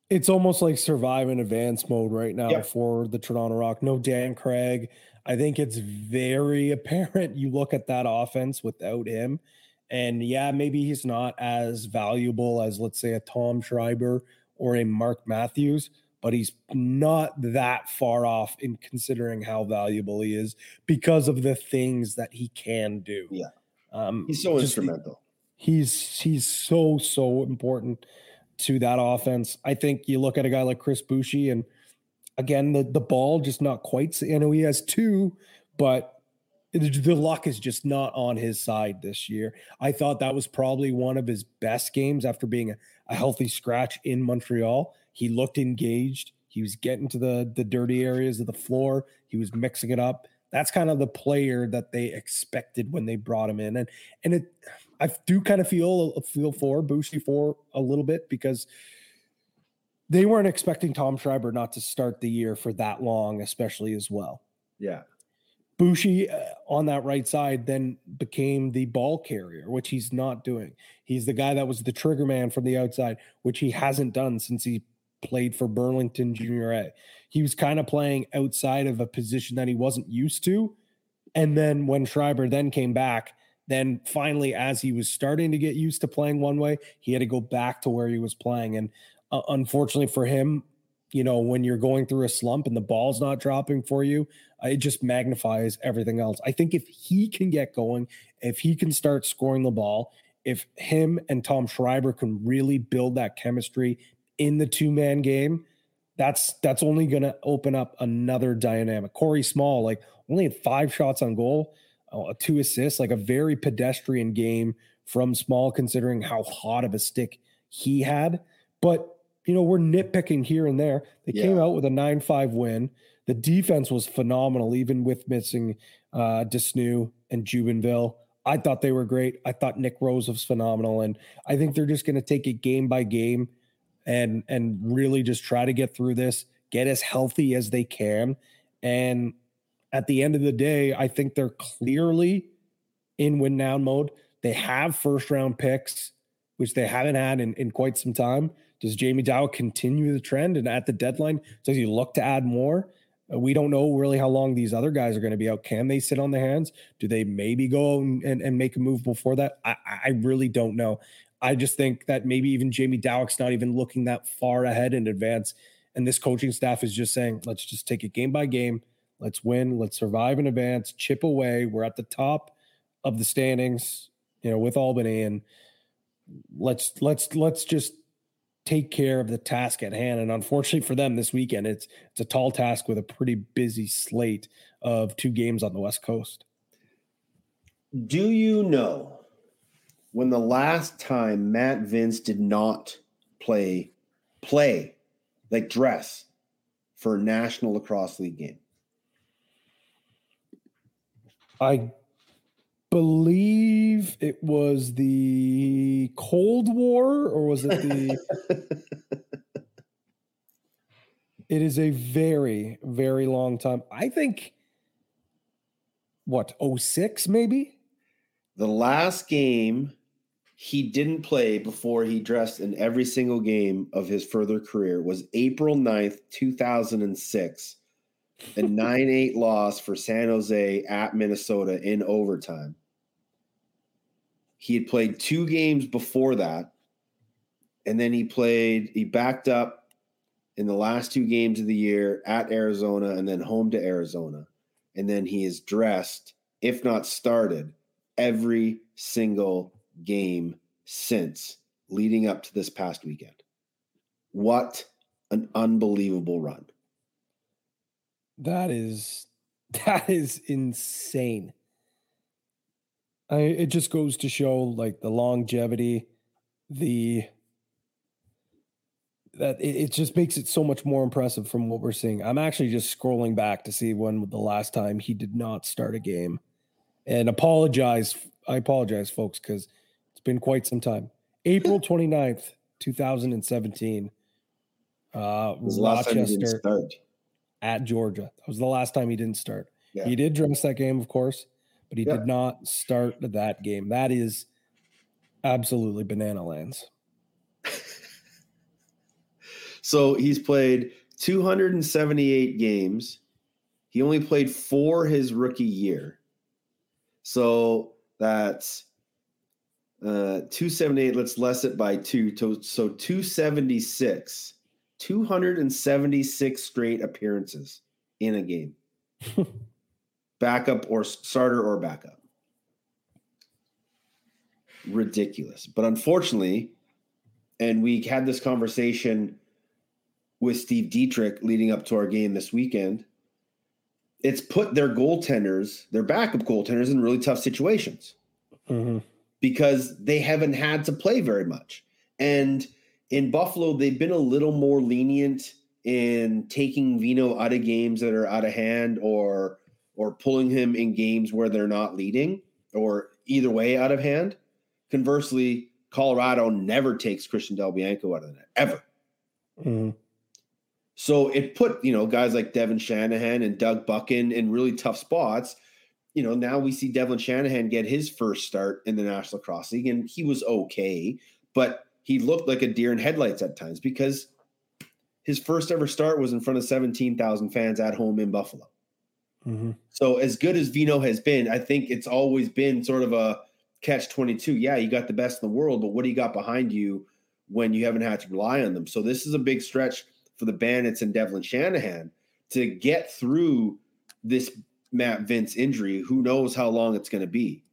It's almost like survive in advance mode right now yep. for the Toronto Rock. No Dan Craig. I think it's very apparent you look at that offense without him. And yeah, maybe he's not as valuable as, let's say, a Tom Schreiber or a Mark Matthews, but he's not that far off in considering how valuable he is because of the things that he can do. Yeah. Um, he's so instrumental. He's he's so so important to that offense. I think you look at a guy like Chris Boucher, and again, the the ball just not quite. I know he has two, but the luck is just not on his side this year. I thought that was probably one of his best games after being a, a healthy scratch in Montreal. He looked engaged. He was getting to the the dirty areas of the floor. He was mixing it up. That's kind of the player that they expected when they brought him in, and and it, I do kind of feel feel for Boucher for a little bit because they weren't expecting Tom Schreiber not to start the year for that long, especially as well. Yeah. Boucher uh, on that right side then became the ball carrier, which he's not doing. He's the guy that was the trigger man from the outside, which he hasn't done since he played for Burlington Junior A. He was kind of playing outside of a position that he wasn't used to. And then when Schreiber then came back, then finally, as he was starting to get used to playing one way, he had to go back to where he was playing. And uh, unfortunately for him, you know, when you're going through a slump and the ball's not dropping for you, uh, it just magnifies everything else. I think if he can get going, if he can start scoring the ball, if him and Tom Schreiber can really build that chemistry in the two man game, that's that's only going to open up another dynamic. Corey Small, like only had five shots on goal, uh, two assists, like a very pedestrian game from Small, considering how hot of a stick he had. But you know, we're nitpicking here and there. They yeah. came out with a nine five win. The defense was phenomenal, even with missing uh, de Snoo and Jubenville. I thought they were great. I thought Nick Rose was phenomenal, and I think they're just going to take it game by game and and really just try to get through this, get as healthy as they can. And at the end of the day, I think they're clearly in win now mode. They have first round picks, which they haven't had in, in quite some time. Does Jamie Dawick continue the trend? And at the deadline, does he look to add more? Uh, we don't know really how long these other guys are going to be out. Can they sit on their hands? Do they maybe go and, and, and make a move before that? I, I really don't know. I just think that maybe even Jamie Dawick's not even looking that far ahead in advance. And this coaching staff is just saying, let's just take it game by game. Let's win. Let's survive in advance, chip away. We're at the top of the standings, you know, with Albany. And let's let's let's just take care of the task at hand. And unfortunately for them this weekend, it's it's a tall task with a pretty busy slate of two games on the West Coast. Do you know when the last time Matt Vinc did not play play like dress for a national lacrosse league game? I believe it was the Cold War, or was it the? it is a very, very long time. I think what 06 maybe? The last game he didn't play before he dressed in every single game of his further career was April 9th, 2006 a 9 8 loss for San Jose at Minnesota in overtime. He had played two games before that. And then he played, he backed up in the last two games of the year at Arizona and then home to Arizona. And then he is dressed, if not started, every single game since leading up to this past weekend. What an unbelievable run. That is that is insane. I it just goes to show like the longevity, the that it, it just makes it so much more impressive from what we're seeing. I'm actually just scrolling back to see when the last time he did not start a game. And apologize. I apologize, folks, because it's been quite some time. April 29th, 2017. Uh Rochester at Georgia. That was the last time he didn't start. Yeah. He did dress that game, of course, but he Yeah. did not start that game. That is absolutely banana lands. So he's played 278 games. He only played four his rookie year. So that's uh 278. Let's less it by two. To, so 276. 276 straight appearances in a game. backup or starter or backup. Ridiculous. But unfortunately, and we had this conversation with Steve Dietrich leading up to our game this weekend. It's put their goaltenders, their backup goaltenders, in really tough situations mm-hmm. because they haven't had to play very much. And in Buffalo, they've been a little more lenient in taking Vino out of games that are out of hand or or pulling him in games where they're not leading or either way out of hand. Conversely, Colorado never takes Christian Del Bianco out of the net ever. Mhm. So it put, you know, guys like Devlin Shanahan and Doug Buckin in really tough spots. You know, now we see Devlin Shanahan get his first start in the National Lacrosse League, and he was okay, but he looked like a deer in headlights at times because his first ever start was in front of 17,000 fans at home in Buffalo. Mhm. So as good as Vino has been, I think it's always been sort of a catch 22. Yeah, you got the best in the world, but what do you got behind you when you haven't had to rely on them? So this is a big stretch for the Bandits and Devlin Shanahan to get through this Matt Vinc injury. Who knows how long it's going to be?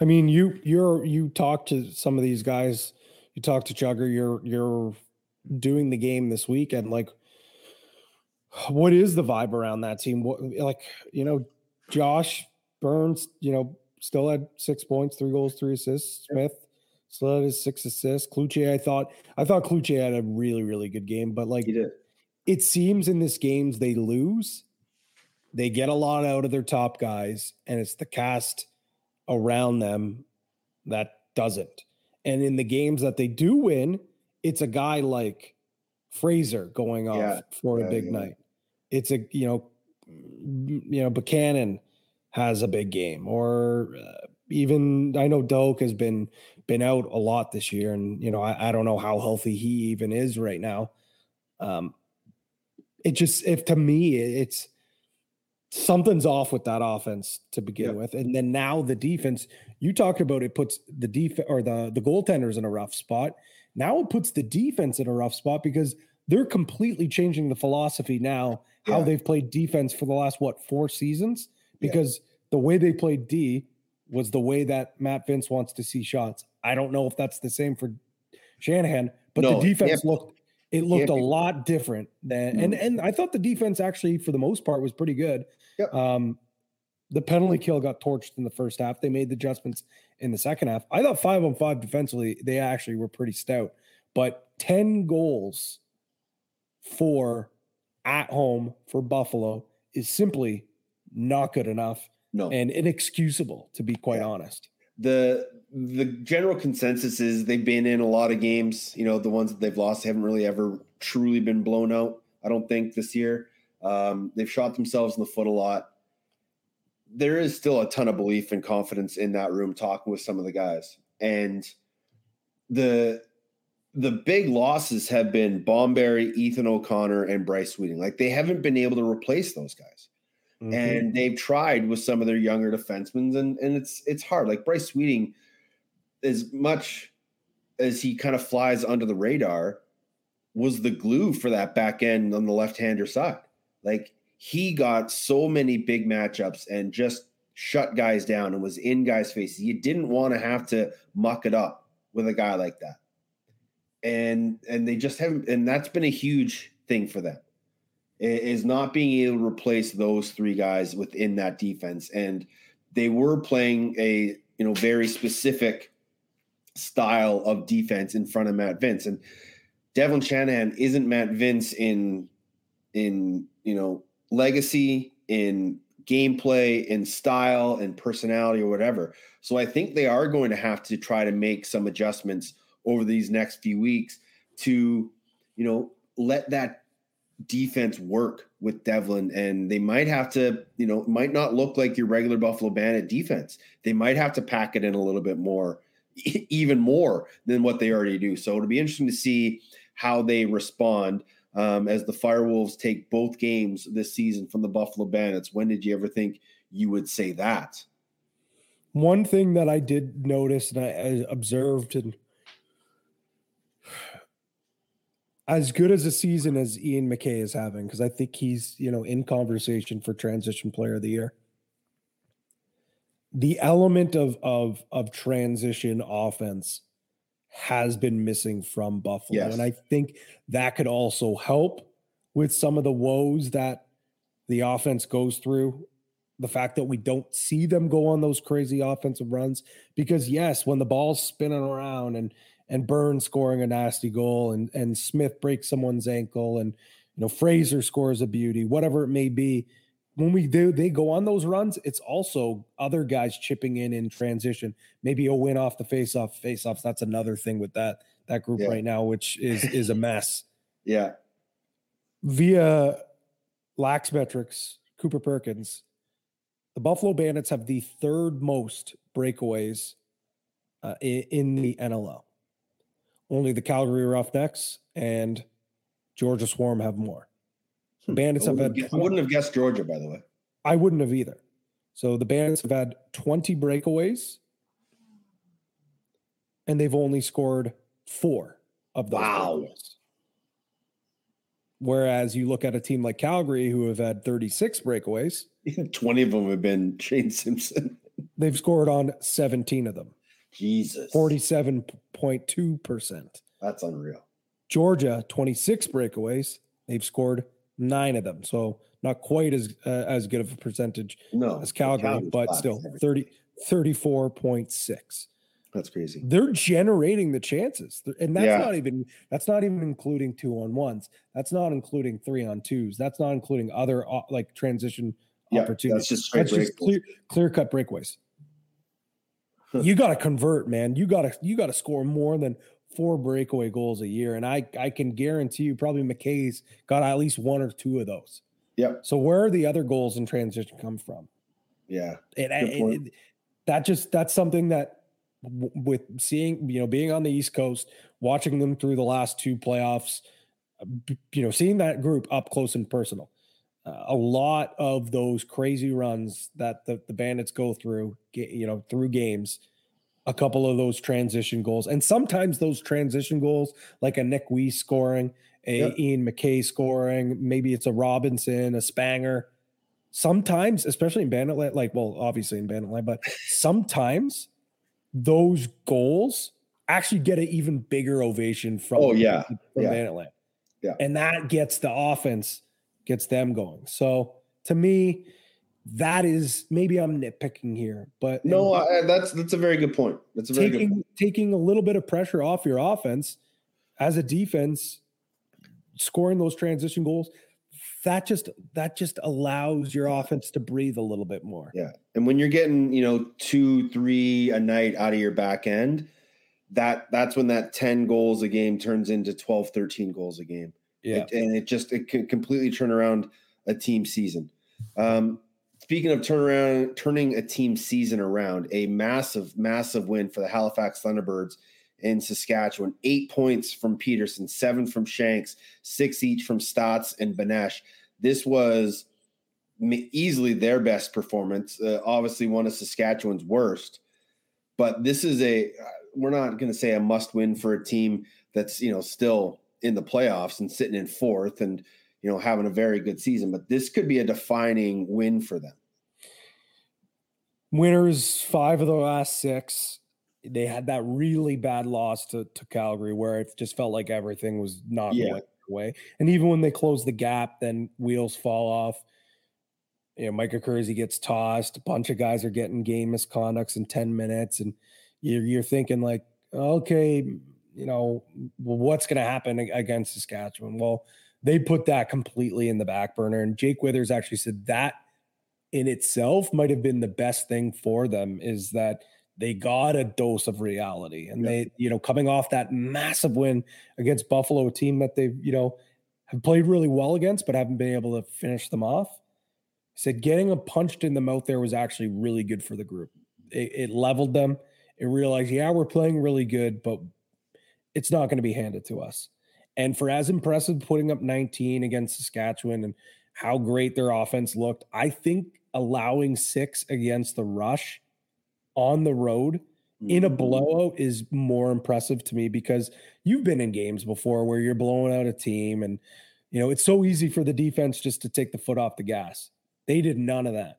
I mean, you you're you talk to some of these guys. You talk to Chugger. You're you're doing the game this weekend. Like, what is the vibe around that team? What like you know, Josh Byrne. You know, still had six points, three goals, three assists. Smith still had his six assists. Cluche, I thought I thought Cluche had a really really good game, but like it seems in this games they lose, they get a lot out of their top guys, and it's the cast around them that doesn't. And in the games that they do win, it's a guy like Fraser going off Yeah, for a big yeah. night. It's a you know, you know Buchanan has a big game, or uh, even I know Doak has been been out a lot this year, and you know I, I don't know how healthy he even is right now. Um, it just if to me it's something's off with that offense to begin Yeah. with and then now the defense you talked about it puts the defense or the the goaltenders in a rough spot now it puts the defense in a rough spot because they're completely changing the philosophy now how Yeah. they've played defense for the last what four seasons Yeah. because the way they played d was the way that matt vinc wants to see shots i don't know if that's the same for shanahan but No, the defense can't- looked it looked a lot different than and and I thought the defense actually for the most part was pretty good. Yep. Um the penalty kill got torched in the first half. They made the adjustments in the second half. I thought five on five defensively, they actually were pretty stout. But 10 goals for at home for Buffalo is simply not good enough No. and inexcusable, to be quite Yeah. honest. the the general consensus is they've been in a lot of games. You know, the ones that they've lost haven't really ever truly been blown out. I don't think this year. Um, they've shot themselves in the foot a lot. There is still a ton of belief and confidence in that room. Talking with some of the guys, and the the big losses have been Bomberry, Ethan O'Connor, and Bryce Sweeting. Like they haven't been able to replace those guys. Mm-hmm. And they've tried with some of their younger defensemen, and, and it's it's hard. Like Bryce Sweeting, as much as he kind of flies under the radar, was the glue for that back end on the left-hander side. Like he got so many big matchups and just shut guys down and was in guys' faces. You didn't want to have to muck it up with a guy like that. And and they just haven't and that's been a huge thing for them. Is not being able to replace those three guys within that defense. And they were playing a you know very specific style of defense in front of Matt Vinc. And Devlin Shanahan isn't Matt Vinc in in you know legacy, in gameplay, in style, and personality, or whatever. So I think they are going to have to try to make some adjustments over these next few weeks to you know let that defense work with Devlin, and they might have to, you know, might not look like your regular Buffalo Bandit defense. They might have to pack it in a little bit more, even more than what they already do. So it'll be interesting to see how they respond um, as the Firewolves take both games this season from the Buffalo Bandits. When did you ever think you would say that? One thing that I did notice and I, observed, and as good as a season as Ian MacKay is having, because I think he's you know in conversation for transition player of the year. The element of of of transition offense has been missing from Buffalo. Yes. And I think that could also help with some of the woes that the offense goes through. The fact that we don't see them go on those crazy offensive runs. Because yes, when the ball's spinning around and and Burns scoring a nasty goal and and Smith breaks someone's ankle and you know Fraser scores a beauty, whatever it may be, when we do they go on those runs, it's also other guys chipping in in transition. Maybe a win off the face off face offs. That's another thing with that that group yeah. right now, which is is a mess. yeah. Via lax metrics, Cooper Perkins, the Buffalo Bandits have the third most breakaways uh, in, in the NLL. Only the Calgary Roughnecks and Georgia Swarm have more. Hmm. Bandits have had. I wouldn't have guessed Georgia, by the way. I wouldn't have either. So the Bandits have had 20 breakaways, and they've only scored four of those. Wow. Breakaways. Whereas you look at a team like Calgary, who have had 36 breakaways, 20 of them have been Shane Simpson. They've scored on 17 of them. Jesus. 47.2%. That's unreal. Georgia, 26 breakaways. They've scored nine of them. So not quite as uh, as good of a percentage no, as Calgary, but still 30, 34.6. That's crazy. They're generating the chances. And that's yeah. not even that's not even including two on ones. That's not including three on twos. That's not including other uh, like transition yeah, opportunities. That's just, that's just clear clear cut breakaways. you got to convert, man. You got to you got to score more than four breakaway goals a year, and I I can guarantee you probably MacKay's got at least one or two of those. Yep. So where are the other goals in transition come from? Yeah, and, and that just that's something that w- with seeing you know being on the East Coast, watching them through the last two playoffs, you know seeing that group up close and personal. Uh, a lot of those crazy runs that the, the bandits go through, you know, through games a couple of those transition goals. And sometimes those transition goals, like a Nick Weiss scoring, a yep. Ian MacKay scoring, maybe it's a Robinson, a Spanger. Sometimes, especially in Bandit Land, like, well, obviously in Bandit Land, but sometimes those goals actually get an even bigger ovation from, oh, yeah. from yeah. Bandit Land. Yeah. And that gets the offense, gets them going. So to me, that is maybe I'm nitpicking here, but no, I, that's that's a very good point. That's a very taking, good point. Taking a little bit of pressure off your offense as a defense, scoring those transition goals, that just that just allows your offense to breathe a little bit more. Yeah, and when you're getting you know two, three a night out of your back end, that that's when that 10 goals a game turns into 12, 13 goals a game. Yeah, it, and it just it can completely turn around a team season. Um, Speaking of turnaround, turning a team season around, a massive, massive win for the Halifax Thunderbirds in Saskatchewan, eight points from Petterson, seven from Shanks, six each from Staats and Benesch. This was easily their best performance. Uh, obviously, one of Saskatchewan's worst, but this is a we're not going to say a must win for a team that's you know still in the playoffs and sitting in fourth and you know having a very good season, but this could be a defining win for them. Winners five of the last six. They had that really bad loss to, to Calgary where it just felt like everything was not yeah. going away. And even when they close the gap, then wheels fall off you know, Micah Kersey gets tossed. A bunch of guys are getting game misconducts in 10 minutes. And you're, you're thinking, like, okay, you know, well, what's going to happen against Saskatchewan? Well, they put that completely in the back burner. And Jake Withers actually said that in itself might have been the best thing for them is that they got a dose of reality. And yeah. they, you know, coming off that massive win against Buffalo, a team that they've, you know, have played really well against, but haven't been able to finish them off said getting a punched in the mouth there was actually really good for the group. It, it leveled them. It realized, yeah, we're playing really good, but it's not going to be handed to us. And for as impressive putting up 19 against Saskatchewan and how great their offense looked, I think allowing six against the rush on the road in a mm-hmm. blowout is more impressive to me because you've been in games before where you're blowing out a team and you know it's so easy for the defense just to take the foot off the gas they did none of that.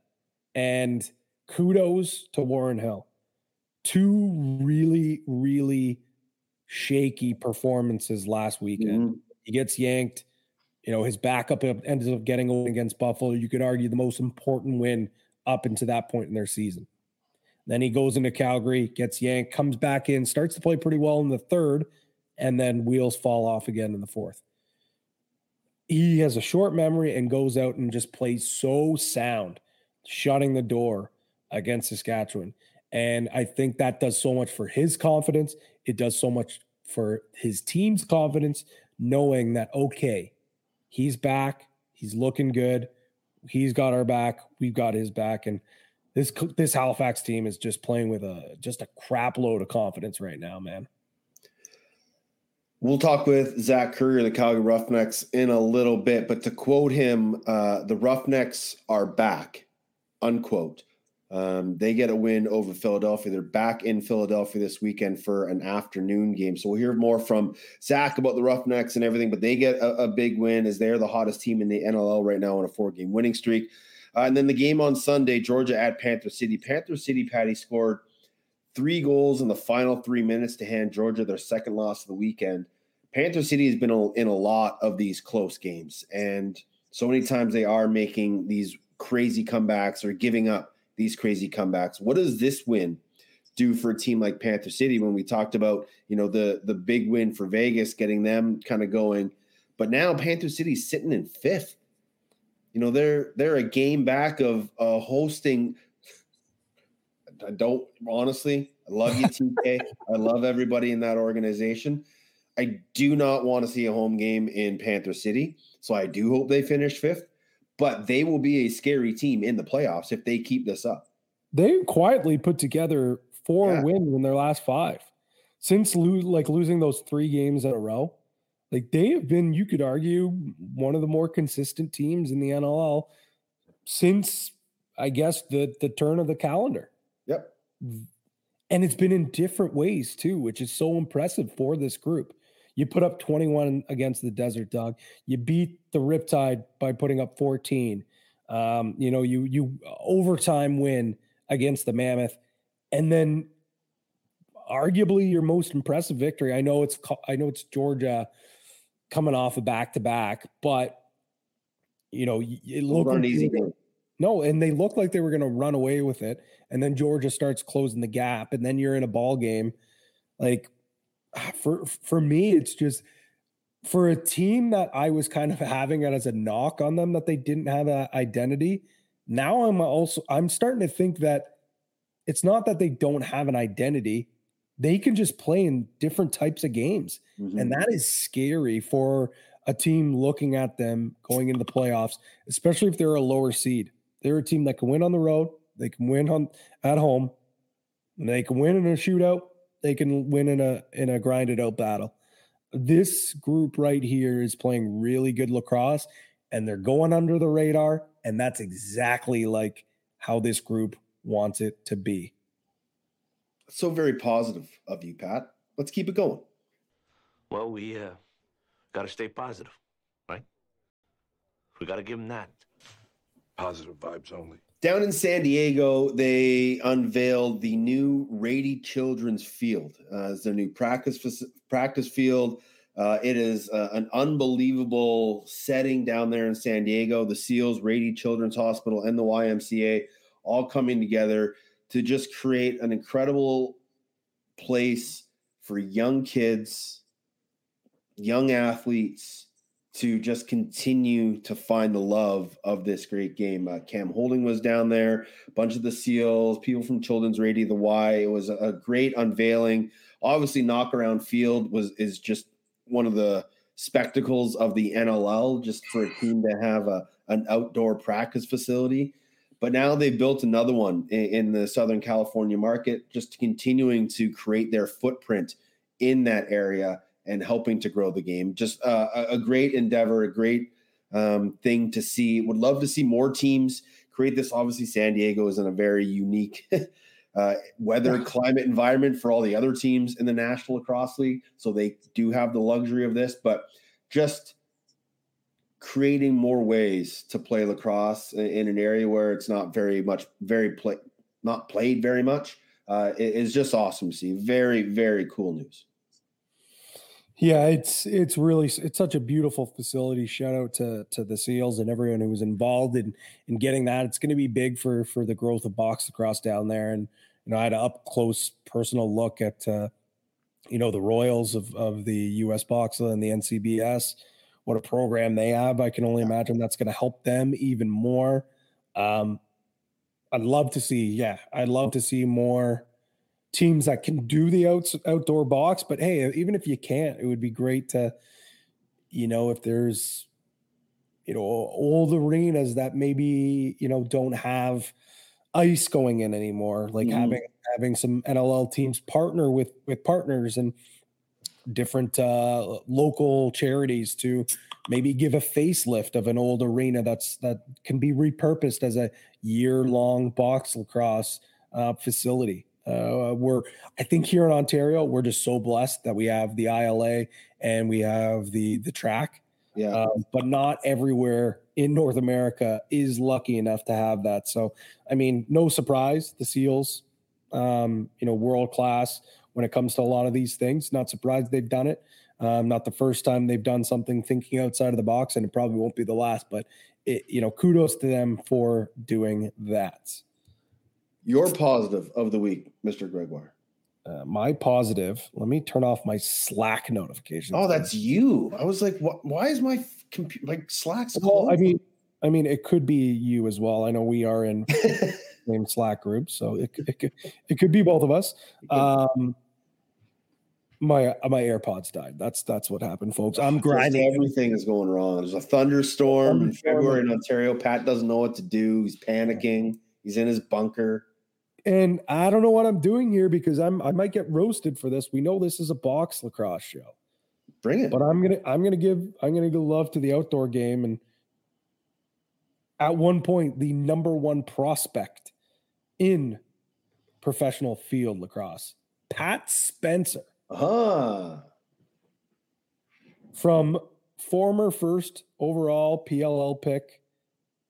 And kudos to Warren Hill. Two really, really shaky performances last weekend. Mm-hmm. He gets yanked. You know, his backup ends up getting a win against Buffalo. You could argue the most important win up into that point in their season. Then he goes into Calgary, gets yanked, comes back in, starts to play pretty well in the third, and then wheels fall off again in the fourth he has a short memory and goes out and just plays so sound, shutting the door against Saskatchewan. And I think that does so much for his confidence. It does so much for his team's confidence, knowing that, okay, he's back. He's looking good. He's got our back. We've got his back. And this this Halifax team is just playing with a just a crap load of confidence right now, man. We'll talk with Zach Currier, the Calgary Roughnecks, in a little bit. But to quote him, uh, the Roughnecks are back, unquote. Um, they get a win over Philadelphia. They're back in Philadelphia this weekend for an afternoon game. So we'll hear more from Zach about the Roughnecks and everything. But they get a, a big win as they're the hottest team in the NLL right now on a four game winning streak. Uh, and then the game on Sunday, Georgia at Panther City. Panther City, Patty scored three goals in the final three minutes to hand Georgia their second loss of the weekend. Panther City has been in a lot of these close games, and so many times they are making these crazy comebacks or giving up these crazy comebacks. What does this win do for a team like Panther City? When we talked about you know the the big win for Vegas, getting them kind of going, but now Panther City's sitting in fifth. You know they're they're a game back of uh, hosting I don't honestly. I love you, TK. I love everybody in that organization. I do not want to see a home game in Panther City. So I do hope they finish fifth, but they will be a scary team in the playoffs if they keep this up. They quietly put together four yeah. wins in their last five since lo- like losing those three games in a row. Like they have been, you could argue, one of the more consistent teams in the NLL since I guess the the turn of the calendar. Yep. And it's been in different ways too, which is so impressive for this group. You put up 21 against the Desert Dog. You beat the Riptide by putting up 14. Um, you know, you you overtime win against the Mammoth, and then arguably your most impressive victory. I know it's I know it's Georgia coming off a back to back, but you know it looked an easy. No, and they looked like they were going to run away with it, and then Georgia starts closing the gap, and then you're in a ball game. Like for for me, it's just for a team that I was kind of having it as a knock on them that they didn't have an identity. Now I'm also I'm starting to think that it's not that they don't have an identity. They can just play in different types of games. Mm-hmm. And that is scary for a team looking at them going into the playoffs, especially if they're a lower seed. They're a team that can win on the road, they can win on at home, and they can win in a shootout, they can win in a in a grinded out battle. This group right here is playing really good lacrosse and they're going under the radar and that's exactly like how this group wants it to be. So very positive of you, Pat. Let's keep it going. Well, we uh, got to stay positive, right? We got to give them that. Positive vibes only. Down in San Diego, they unveiled the new Rady Children's Field uh, as their new practice practice field. Uh, it is uh, an unbelievable setting down there in San Diego. The SEALs, Rady Children's Hospital, and the YMCA all coming together to just create an incredible place for young kids, young athletes to just continue to find the love of this great game. Uh, Cam Holding was down there, a bunch of the SEALs, people from Children's Radio, the Y. It was a, a great unveiling. Obviously, Knockaround Field was is just one of the spectacles of the NLL, just for a team to have a an outdoor practice facility. But now they've built another one in, in the Southern California market, just continuing to create their footprint in that area and helping to grow the game. Just uh, a, a great endeavor, a great um, thing to see. Would love to see more teams create this. Obviously, San Diego is in a very unique uh, weather, climate, environment for all the other teams in the National Lacrosse League. So they do have the luxury of this, but just creating more ways to play lacrosse in, in an area where it's not very much, very play, not played very much uh, is just awesome to see. Very, very cool news. Yeah, it's it's really it's such a beautiful facility. Shout out to to the Seals and everyone who was involved in in getting that. It's going to be big for for the growth of box lacrosse down there. And you know, I had an up close personal look at uh, you know the Royals of of the U.S. Boxla and the NCBS. What a program they have! I can only imagine that's going to help them even more. Um, I'd love to see, yeah, I'd love to see more teams that can do the outs, outdoor box. But hey, even if you can't, it would be great to, you know, if there's, you know, old arenas that maybe you know don't have ice going in anymore, like mm having having some NLL teams partner with with partners and different uh, local charities to maybe give a facelift of an old arena that's that can be repurposed as a year long box lacrosse uh, facility. Uh, we're, I think here in Ontario, we're just so blessed that we have the ILA and we have the the track. Yeah. Um, but not everywhere in North America is lucky enough to have that. So, I mean, no surprise, the SEALs, um, you know, world class when it comes to a lot of these things. Not surprised they've done it. Um, not the first time they've done something thinking outside of the box, and it probably won't be the last. But it, you know, kudos to them for doing that. Your positive of the week, Mr. Gregoire. Uh, my positive. Let me turn off my Slack notifications. Oh, that's you. I was like, what, why is my computer like Slack's? Well, I mean, I mean, it could be you as well. I know we are in same Slack group, so it, it could it could be both of us. Um, my my AirPods died. That's that's what happened, folks. I'm grinding. everything is going wrong. There's a thunderstorm, thunderstorm in February in Ontario. Pat doesn't know what to do. He's panicking. He's in his bunker and I don't know what I'm doing here because I'm I might get roasted for this. We know this is a box lacrosse show. Bring it. But I'm gonna I'm gonna give I'm gonna give love to the outdoor game. And at one point, the number one prospect in professional field lacrosse, Pat Spencer. Ah. From former first overall PLL pick,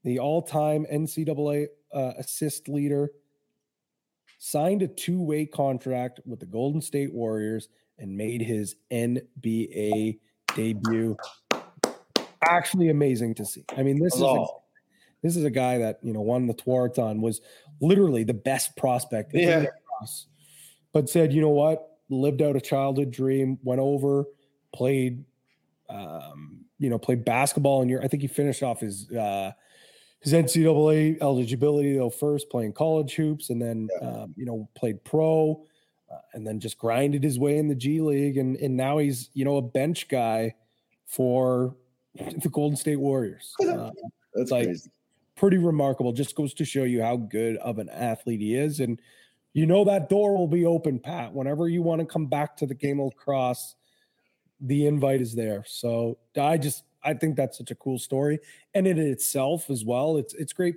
the all-time NCAA uh, assist leader signed a two way contract with the Golden State Warriors and made his NBA debut. Actually, amazing to see. I mean, this Hello. is a, this is a guy that you know won the Tewaaraton was literally the best prospect. Yeah. But said, you know what? Lived out a childhood dream. Went over, played, um, you know, played basketball in your. I think he finished off his uh, his NCAA eligibility though first playing college hoops and then yeah. um, you know played pro uh, and then just grinded his way in the G League and and now he's you know a bench guy for the Golden State Warriors. Uh, That's like crazy. pretty remarkable. Just goes to show you how good of an athlete he is and You know that door will be open, Pat. Whenever you want to come back to the game of lacrosse, the invite is there. So I just I think that's such a cool story, and in itself as well, it's it's great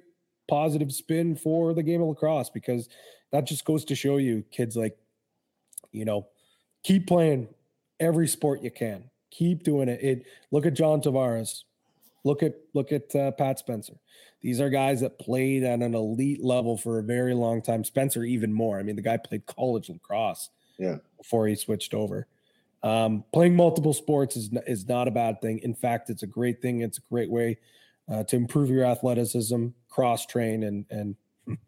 positive spin for the game of lacrosse because that just goes to show you kids like you know keep playing every sport you can. Keep doing it. It look at john tavares. Look at look at uh, pat spencer. These are guys that played at an elite level for a very long time. Spencer even more. I mean the guy played college lacrosse yeah. before he switched over um, playing multiple sports is is not a bad thing in fact it's a great thing it's a great way uh, to improve your athleticism cross train and and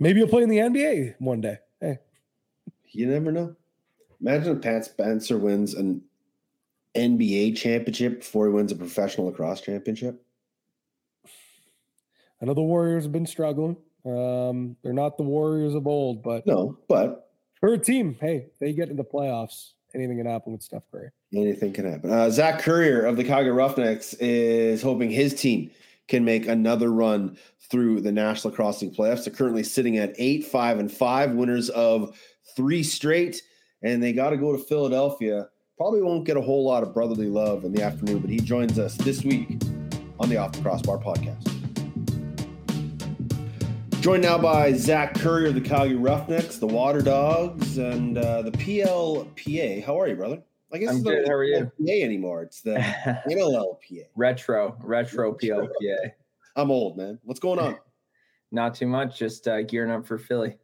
maybe you'll play in the nba one day hey You never know. Imagine if Pat Spencer wins an NBA championship before he wins a professional lacrosse championship. I know the Warriors have been struggling. Um, they're not the Warriors of old, but No, but for a team, hey, they get into the playoffs. Anything can happen with Steph Curry. anything can happen. Uh, Zach Currier of the Calgary Roughnecks is hoping his team can make another run through the National Crossing playoffs. They're currently sitting at eight, five, and five, winners of three straight, and they got to go to Philadelphia. Probably won't get a whole lot of brotherly love in the afternoon, but he joins us this week on the Off the Crossbar podcast. Joined now by Zach Currier of the Calgary Roughnecks, the Water Dogs, and uh, the PLPA. How are you, brother? I guess I'm good. How are you? PLPA anymore. It's the NLLPA. retro, retro PLPA. I'm old, man. What's going on? Not too much, just uh, gearing up for Philly.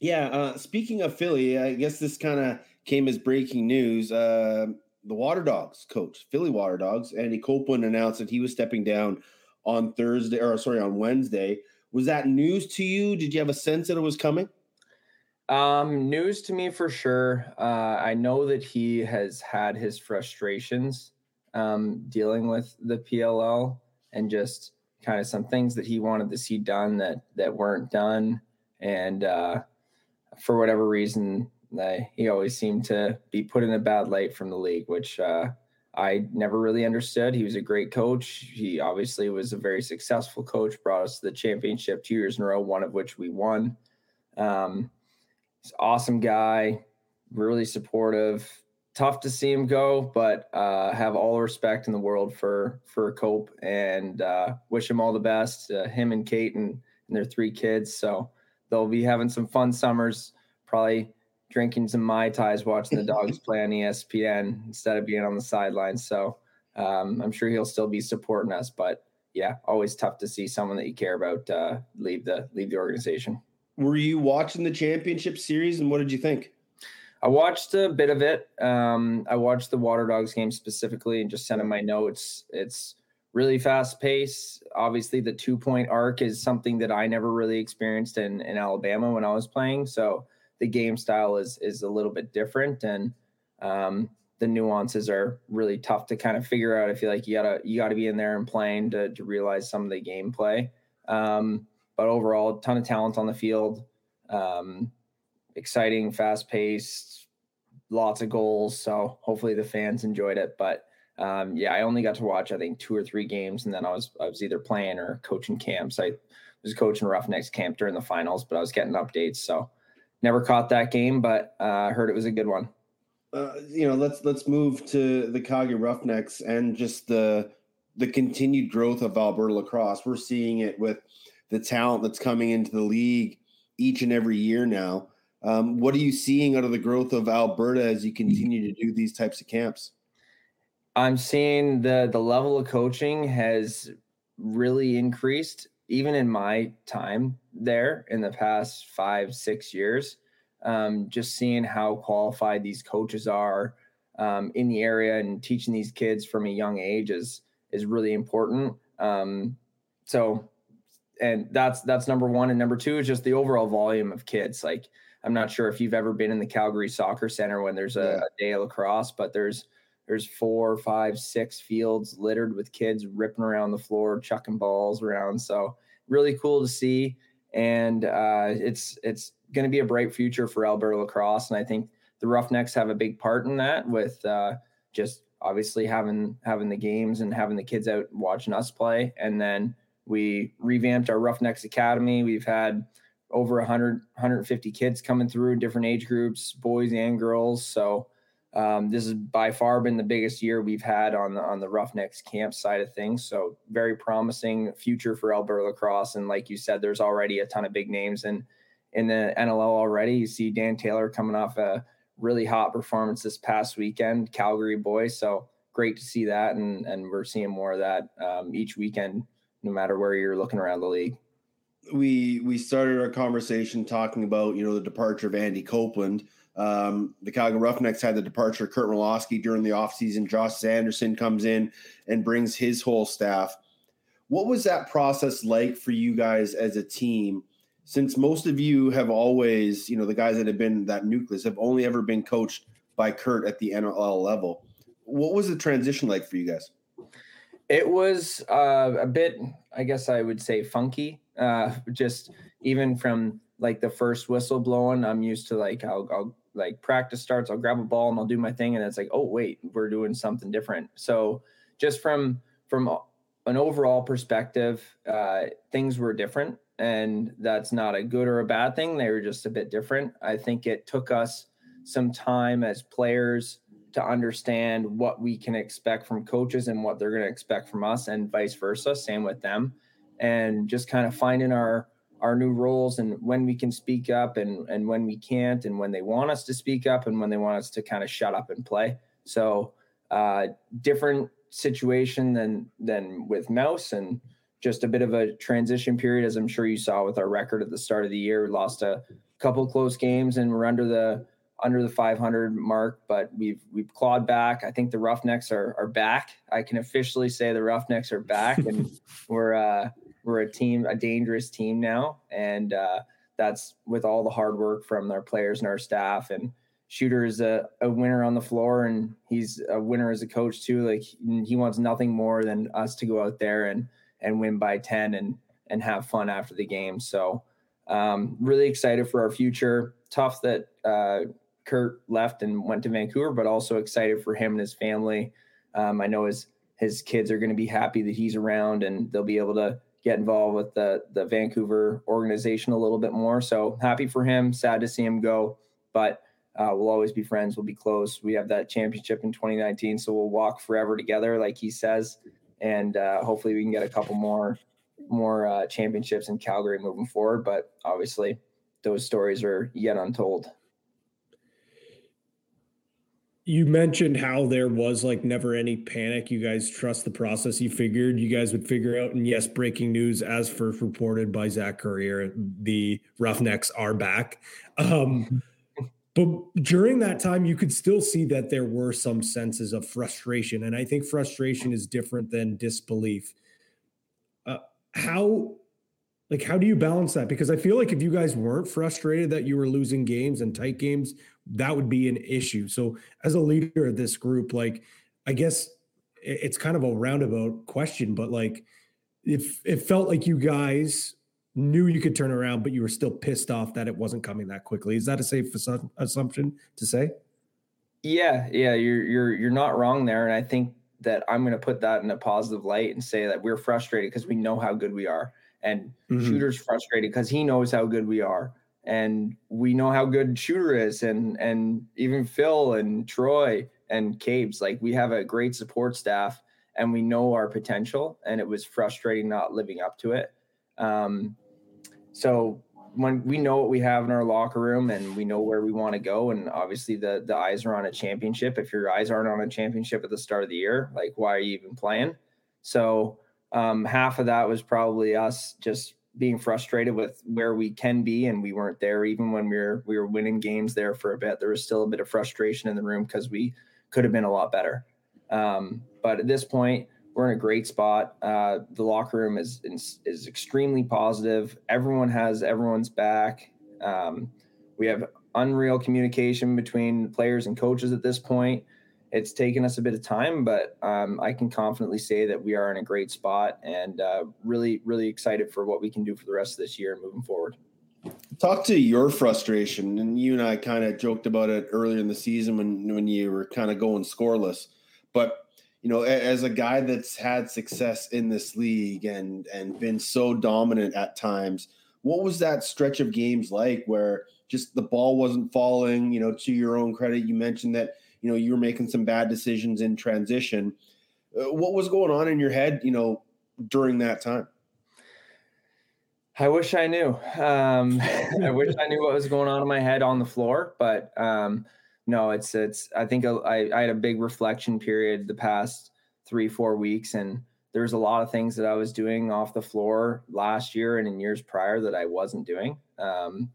Yeah. Uh, speaking of Philly, I guess this kind of came as breaking news. Uh, the Water Dogs coach, Philly Water Dogs, Andy Copeland announced that he was stepping down on Thursday, or sorry, on Wednesday. Was that news to you? Did you have a sense that it was coming? Um, news to me for sure. Uh, I know that he has had his frustrations um, dealing with the PLL and just kind of some things that he wanted to see done that that weren't done, and uh, for whatever reason, he always seemed to be put in a bad light from the league, which uh, I never really understood. He was a great coach. He obviously was a very successful coach. Brought us to the championship two years in a row, one of which we won. Um, He's awesome guy, really supportive. Tough to see him go, but uh, have all the respect in the world for for Cope and uh, wish him all the best. Uh, him and Kate and, and their three kids. So they'll be having some fun summers. Probably drinking some mai tais, watching the dogs play on ESPN instead of being on the sidelines. So um, I'm sure he'll still be supporting us. But yeah, always tough to see someone that you care about uh, leave the leave the organization. Were you watching the championship series, and what did you think? I watched a bit of it. Um, I watched the Water Dogs game specifically and just sent in my notes. It's really fast pace. Obviously, the two point arc is something that I never really experienced in, in Alabama when I was playing. So the game style is is a little bit different, and um, the nuances are really tough to kind of figure out. I feel like you gotta you gotta be in there and playing to to realize some of the gameplay. Um, but overall, a ton of talent on the field. Um, exciting, fast paced, lots of goals. So hopefully the fans enjoyed it. But um, yeah, I only got to watch I think two or three games, and then I was I was either playing or coaching camps. I was coaching Roughnecks camp during the finals, but I was getting updates. So never caught that game, but uh, I heard it was a good one. Uh, you know, let's let's move to the Calgary Roughnecks and just the the continued growth of Alberta lacrosse. We're seeing it with the talent that's coming into the league each and every year now. Um, what are you seeing out of the growth of Alberta as you continue to do these types of camps? I'm seeing the the level of coaching has really increased even in my time there in the past five six years um, just seeing how qualified these coaches are um, in the area and teaching these kids from a young age is is really important. Um, so and that's that's number one. And number two is just the overall volume of kids. Like i'm not sure if you've ever been in the calgary soccer center when there's a, Yeah. a day of lacrosse but there's there's four five six fields littered with kids ripping around the floor chucking balls around. So really cool to see. And uh, it's it's going to be a bright future for alberta lacrosse. And i think the roughnecks have a big part in that with uh, just obviously having having the games and having the kids out watching us play. And then we revamped our roughnecks academy. We've had over 100, 150 kids coming through, different age groups, boys and girls. So um, this has by far been the biggest year we've had on the on the Roughnecks camp side of things. So very promising future for Alberta lacrosse. And like you said, there's already a ton of big names in in the NLL already. You see Dan Taylor coming off a really hot performance this past weekend, Calgary boy. So great to see that, and and we're seeing more of that um, each weekend, no matter where you're looking around the league we we started our conversation talking about you know the departure of Andy Copeland. Um, the Calgary Roughnecks had the departure of Curt Malawsky during the offseason. Josh Sanderson comes in and brings his whole staff. What was that process like for you guys as a team? Since most of you have always, you know, the guys that have been that nucleus have only ever been coached by Kurt at the NLL level. What was the transition like for you guys? It was uh, a bit, I guess I would say, funky uh, just even from like the first whistle blowing, I'm used to like I'll, I'll like practice starts, I'll grab a ball and I'll do my thing, and it's like, oh wait, we're doing something different. So just from from an overall perspective, uh, things were different, and that's not a good or a bad thing. They were just a bit different. I think it took us some time as players to understand what we can expect from coaches and what they're going to expect from us, and vice versa. Same with them and just kind of finding our our new roles and when we can speak up and and when we can't and when they want us to speak up and when they want us to kind of shut up and play so uh different situation than than with mouse and just a bit of a transition period as i'm sure you saw with our record at the start of the year we lost a couple close games and we're under the under the 500 mark, but we've we've clawed back. I think the Roughnecks are are back. I can officially say the Roughnecks are back, and we're uh, we're a team, a dangerous team now, and uh, that's with all the hard work from our players and our staff. And Shooter is a, a winner on the floor, and he's a winner as a coach too. Like he wants nothing more than us to go out there and and win by ten and and have fun after the game. So um, really excited for our future. Tough that uh, Curt left and went to Vancouver, but also excited for him and his family. Um, I know his his kids are going to be happy that he's around and they'll be able to get involved with the the Vancouver organization a little bit more. So happy for him. Sad to see him go, but uh, we'll always be friends. We'll be close. We have that championship in 2019, so we'll walk forever together, like he says, and uh, hopefully we can get a couple more more uh, championships in Calgary moving forward. But obviously, those stories are yet untold you mentioned how there was like never any panic. You guys trust the process. You figured you guys would figure out. And yes, breaking news as first reported by Zach Currier, the Roughnecks are back. Um, but during that time, you could still see that there were some senses of frustration. And I think frustration is different than disbelief. Uh, how like how do you balance that because i feel like if you guys weren't frustrated that you were losing games and tight games that would be an issue so as a leader of this group like i guess it's kind of a roundabout question but like if it felt like you guys knew you could turn around but you were still pissed off that it wasn't coming that quickly is that a safe assumption to say yeah yeah you're you're you're not wrong there and i think that i'm going to put that in a positive light and say that we're frustrated because we know how good we are and mm-hmm. Shooter's frustrated because he knows how good we are. And we know how good Shooter is, and and even Phil and Troy and Cabes. Like we have a great support staff and we know our potential. And it was frustrating not living up to it. Um, so when we know what we have in our locker room and we know where we want to go, and obviously the the eyes are on a championship. If your eyes aren't on a championship at the start of the year, like why are you even playing? So um, half of that was probably us just being frustrated with where we can be, and we weren't there even when we were we were winning games there for a bit. There was still a bit of frustration in the room because we could have been a lot better. Um, but at this point, we're in a great spot. Uh, the locker room is, is, extremely positive. Everyone has everyone's back. Um, we have unreal communication between players and coaches at this point it's taken us a bit of time, but um, I can confidently say that we are in a great spot and uh, really, really excited for what we can do for the rest of this year and moving forward. Talk to your frustration, and you and I kind of joked about it earlier in the season when when you were kind of going scoreless. But you know, as a guy that's had success in this league and and been so dominant at times, what was that stretch of games like where just the ball wasn't falling? You know, to your own credit, you mentioned that you know you were making some bad decisions in transition. Uh, what was going on in your head? You know, during that time. I wish I knew. Um, I wish I knew what was going on in my head on the floor, but um, no, it's it's. I think I, I had a big reflection period the past three four weeks, and there's a lot of things that I was doing off the floor last year and in years prior that I wasn't doing. Um,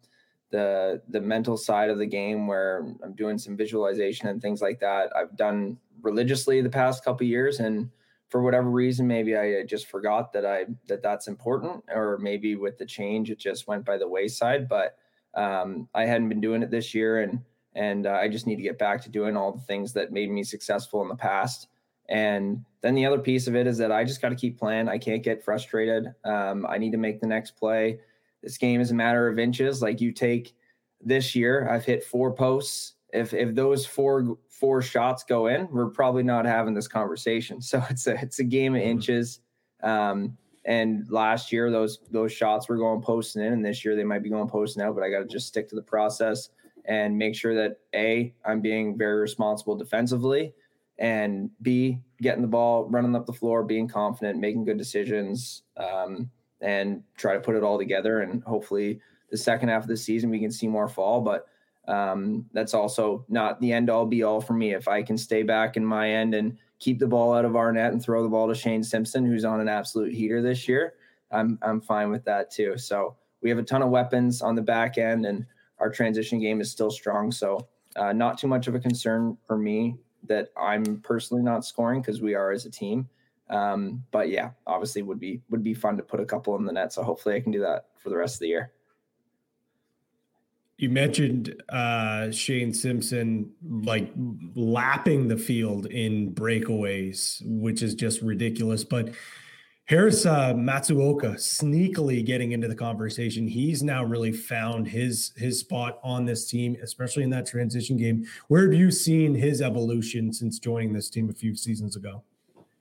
the the mental side of the game where I'm doing some visualization and things like that. I've done religiously the past couple years, and for whatever reason, maybe I just forgot that I that that's important, or maybe with the change, it just went by the wayside. But um, I hadn't been doing it this year, and and uh, I just need to get back to doing all the things that made me successful in the past. And then the other piece of it is that I just got to keep playing. I can't get frustrated. Um, I need to make the next play. This game is a matter of inches. Like you take this year, I've hit four posts if if those four four shots go in, we're probably not having this conversation. So it's a it's a game of mm-hmm. inches. Um, and last year those those shots were going posting in, and this year they might be going posting out. But I got to just stick to the process and make sure that a I'm being very responsible defensively, and b getting the ball, running up the floor, being confident, making good decisions, um, and try to put it all together. And hopefully the second half of the season we can see more fall, but um, that's also not the end all be all for me. If I can stay back in my end and keep the ball out of our net and throw the ball to Shane Simpson, who's on an absolute heater this year, I'm I'm fine with that too. So we have a ton of weapons on the back end, and our transition game is still strong. So uh, not too much of a concern for me that I'm personally not scoring because we are as a team. Um, but yeah, obviously would be would be fun to put a couple in the net. So hopefully I can do that for the rest of the year. You mentioned uh, Shane Simpson like lapping the field in breakaways, which is just ridiculous. But Harris uh, Matsuoka sneakily getting into the conversation. He's now really found his his spot on this team, especially in that transition game. Where have you seen his evolution since joining this team a few seasons ago?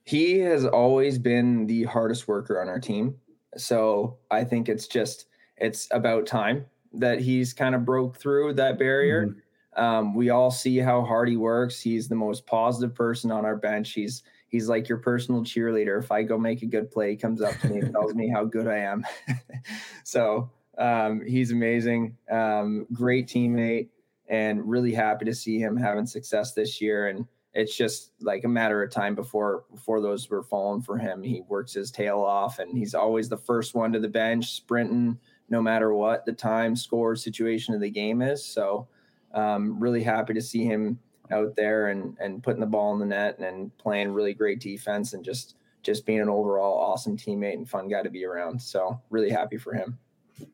He has always been the hardest worker on our team. So I think it's just it's about time that he's kind of broke through that barrier. Mm-hmm. Um, we all see how hard he works. He's the most positive person on our bench. He's he's like your personal cheerleader. If I go make a good play, he comes up to me and tells me how good I am. so um, he's amazing, um, great teammate, and really happy to see him having success this year. And it's just like a matter of time before before those were falling for him. He works his tail off, and he's always the first one to the bench, sprinting no matter what the time, score, situation of the game is. So, um, really happy to see him out there and and putting the ball in the net and playing really great defense and just just being an overall awesome teammate and fun guy to be around. So, really happy for him.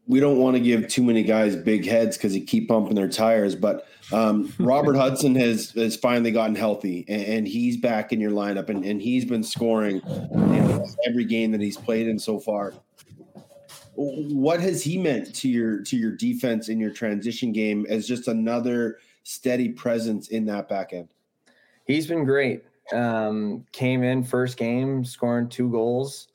We don't want to give too many guys big heads because they keep pumping their tires, but um, Robert Hudson has has finally gotten healthy and, and, he's back in your lineup and, and he's been scoring you know, every game that he's played in so far what has he meant to your to your defense in your transition game as just another steady presence in that back end? He's been great. Um, came in first game, scoring two goals,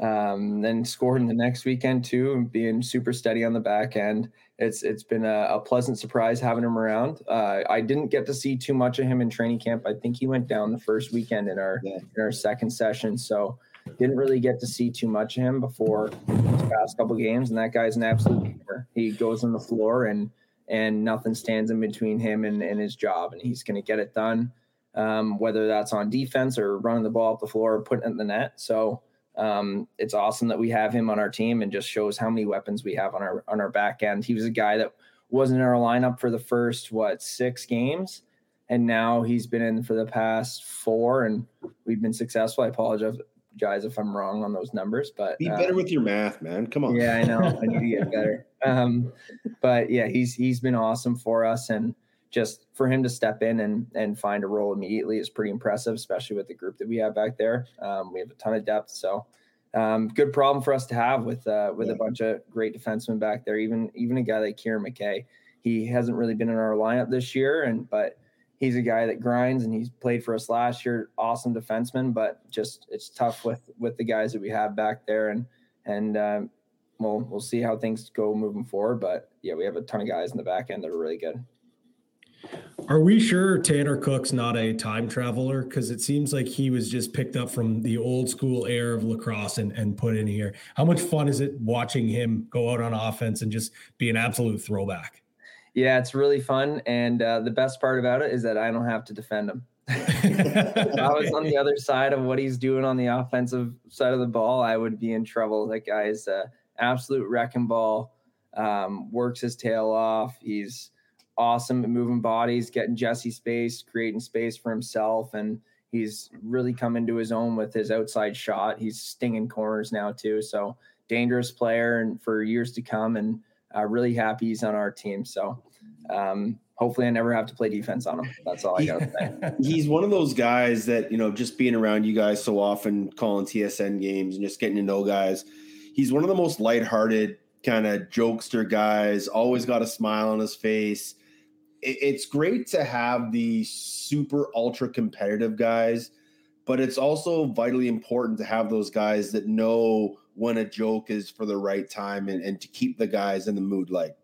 um, then scored in the next weekend too, and being super steady on the back end. It's it's been a, a pleasant surprise having him around. Uh, I didn't get to see too much of him in training camp. I think he went down the first weekend in our yeah. in our second session. So didn't really get to see too much of him before his past couple games, and that guy's an absolute gamer. He goes on the floor and and nothing stands in between him and, and his job, and he's going to get it done. Um, whether that's on defense or running the ball up the floor or putting it in the net. So um, it's awesome that we have him on our team and just shows how many weapons we have on our on our back end. He was a guy that wasn't in our lineup for the first what six games, and now he's been in for the past four, and we've been successful. I apologize guys if I'm wrong on those numbers, but be better um, with your math, man. Come on. Yeah, I know. I need to get better. Um, but yeah, he's he's been awesome for us, and just for him to step in and and find a role immediately is pretty impressive, especially with the group that we have back there. Um, we have a ton of depth, so um, good problem for us to have with uh, with yeah. a bunch of great defensemen back there. Even even a guy like Kieran MacKay, he hasn't really been in our lineup this year, and but he's a guy that grinds and he's played for us last year. Awesome defenseman, but just it's tough with with the guys that we have back there. And and um, we'll we'll see how things go moving forward. But yeah, we have a ton of guys in the back end that are really good. Are we sure Tanner Cook's not a time traveler? Because it seems like he was just picked up from the old school air of lacrosse and, and put in here. How much fun is it watching him go out on offense and just be an absolute throwback? Yeah, it's really fun. And uh, the best part about it is that I don't have to defend him. I was on the other side of what he's doing on the offensive side of the ball, I would be in trouble. That guy's uh, absolute wrecking ball, um, works his tail off. He's awesome at moving bodies, getting Jesse space, creating space for himself, and he's really come into his own with his outside shot. He's stinging corners now too, so dangerous player and for years to come. And uh, really happy he's on our team. So um, hopefully I never have to play defense on him. That's all I got to say. He's one of those guys that, you know, just being around you guys so often, calling TSN games and just getting to know guys. He's one of the most lighthearted kind of jokester guys, always got a smile on his face. It's great to have the super ultra competitive guys, but it's also vitally important to have those guys that know when a joke is for the right time and, and to keep the guys in the mood like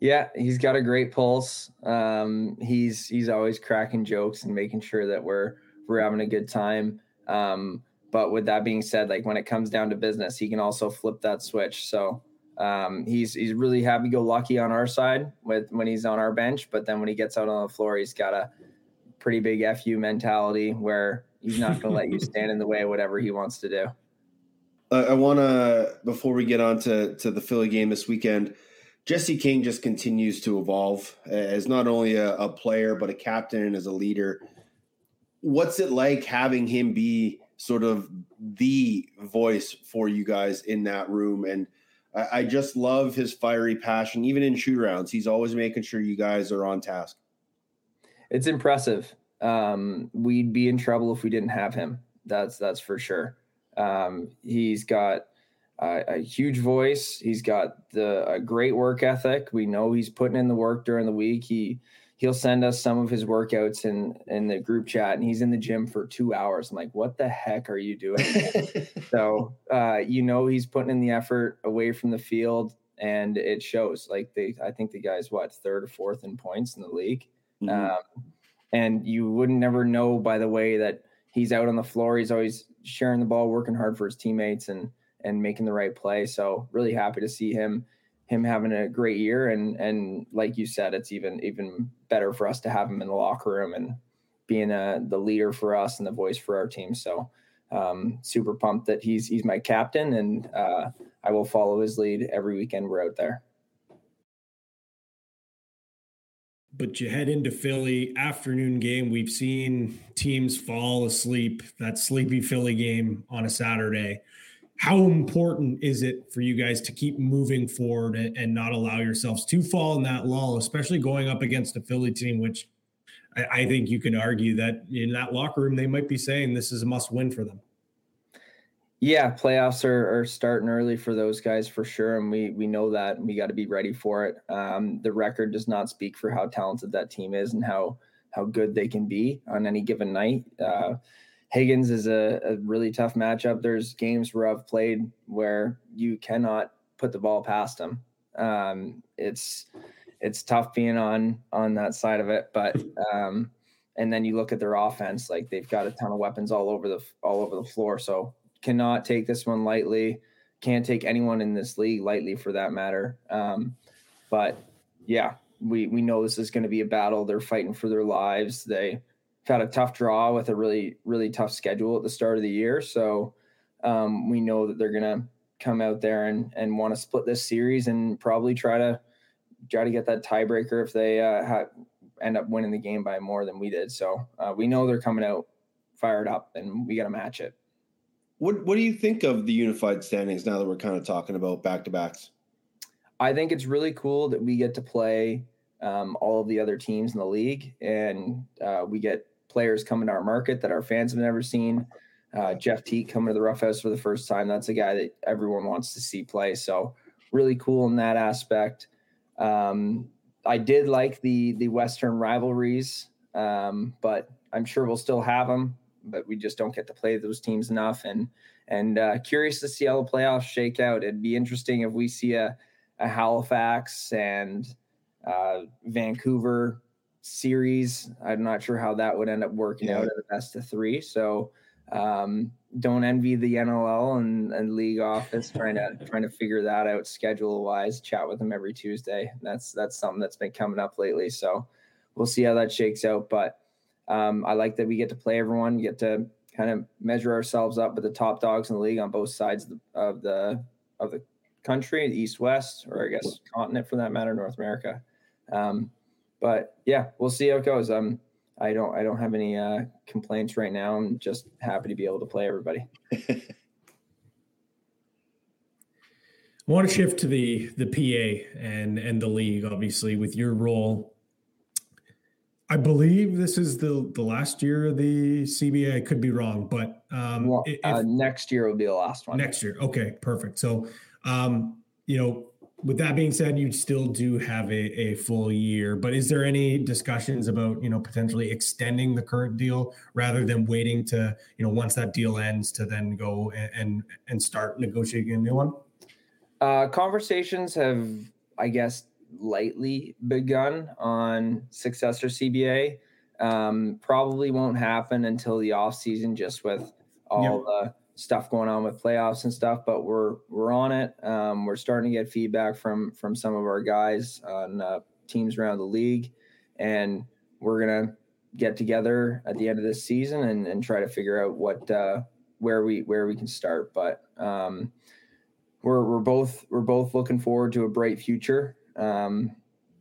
yeah, he's got a great pulse. Um, he's he's always cracking jokes and making sure that we're we're having a good time. Um, but with that being said, like when it comes down to business, he can also flip that switch. So um, he's he's really happy go lucky on our side with when he's on our bench. But then when he gets out on the floor, he's got a pretty big fu mentality where he's not going to let you stand in the way of whatever he wants to do. I want to before we get on to to the Philly game this weekend. Jesse King just continues to evolve as not only a, a, player, but a captain and as a leader. What's it like having him be sort of the voice for you guys in that room? And I, I just love his fiery passion, even in shoot rounds. He's always making sure you guys are on task. It's impressive. Um, we'd be in trouble if we didn't have him. That's that's for sure. Um, he's got a huge voice. He's got the a great work ethic. We know he's putting in the work during the week. He he'll send us some of his workouts in in the group chat, and he's in the gym for two hours. I'm like, what the heck are you doing? so uh, you know he's putting in the effort away from the field, and it shows. Like they, I think the guy's what third or fourth in points in the league, mm-hmm. um, and you wouldn't never know by the way that he's out on the floor. He's always sharing the ball, working hard for his teammates, and and making the right play. So really happy to see him him having a great year and and like you said, it's even even better for us to have him in the locker room and being a, the leader for us and the voice for our team. So um, super pumped that he's he's my captain and uh, I will follow his lead every weekend we're out there. But you head into Philly afternoon game. We've seen teams fall asleep. That sleepy Philly game on a Saturday how important is it for you guys to keep moving forward and, and, not allow yourselves to fall in that lull, especially going up against a Philly team, which I, I, think you can argue that in that locker room they might be saying this is a must win for them. Yeah, playoffs are, are starting early for those guys for sure, and we we know that we got to be ready for it. Um, the record does not speak for how talented that team is and how how good they can be on any given night. Uh, Higgins is a, a, really tough matchup. There's games where I've played where you cannot put the ball past him. Um, it's it's tough being on on that side of it, but um, and then you look at their offense, like they've got a ton of weapons all over the all over the floor. So cannot take this one lightly. Can't take anyone in this league lightly for that matter. Um, but yeah, we we know this is going to be a battle. They're fighting for their lives. They had a tough draw with a really really tough schedule at the start of the year. So um, we know that they're gonna come out there and and want to split this series and probably try to try to get that tiebreaker if they uh, ha- end up winning the game by more than we did. So uh, we know they're coming out fired up, and we got to match it. What What do you think of the unified standings now that we're kind of talking about back to backs? I think it's really cool that we get to play um, all of the other teams in the league, and uh, we get players coming to our market that our fans have never seen. Uh, Jeff Teat coming to the Roughhouse for the first time. That's a guy that everyone wants to see play. So really cool in that aspect. Um, I did like the the Western rivalries, um, but I'm sure we'll still have them. but we just don't get to play those teams enough. And and uh, curious to see how the playoffs shake out. It'd be interesting if we see a, a Halifax and uh, Vancouver series. I'm not sure how that would end up working yeah. out at a best of three. So um, don't envy the NLL and, and league office trying to trying to figure that out schedule wise. Chat with them every Tuesday. That's that's something that's been coming up lately. So we'll see how that shakes out. But um, I like that we get to play everyone, get to kind of measure ourselves up with the top dogs in the league on both sides of the of the, of the country, the East West, or I guess continent for that matter, North America. Um, but yeah, we'll see how it goes. Um, I don't I don't have any uh, complaints right now. I'm just happy to be able to play everybody. I want to shift to the the PA and and the league, obviously, with your role. I believe this is the the last year of the CBA. I could be wrong, but um, well, if, uh, next year will be the last one. Next year, okay, perfect. So, um, you know, with that being said, you still do have a, a full year, but is there any discussions about, you know, potentially extending the current deal rather than waiting to, you know, once that deal ends to then go and, and, and start negotiating a new one? Uh, conversations have, I guess, lightly begun on successor CBA. Um, probably won't happen until the off season, just with all yep. the stuff going on with playoffs and stuff, but we're we're on it. Um, we're starting to get feedback from from some of our guys on uh, teams around the league, and we're gonna get together at the end of this season and, and try to figure out what uh, where we where we can start. But um, we're we're both we're both looking forward to a bright future. Um,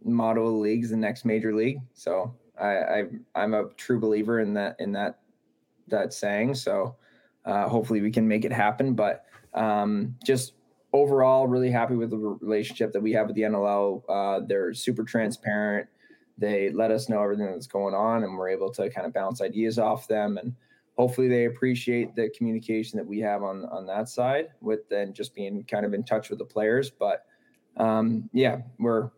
motto of the league is the next major league, so I, I I'm a true believer in that in that that saying. So uh, hopefully we can make it happen. But um, just overall, really happy with the relationship that we have with the NLL. Uh, they're super transparent. They let us know everything that's going on, and we're able to kind of bounce ideas off them. And hopefully, they appreciate the communication that we have on on that side, with then just being kind of in touch with the players. But um, yeah, we're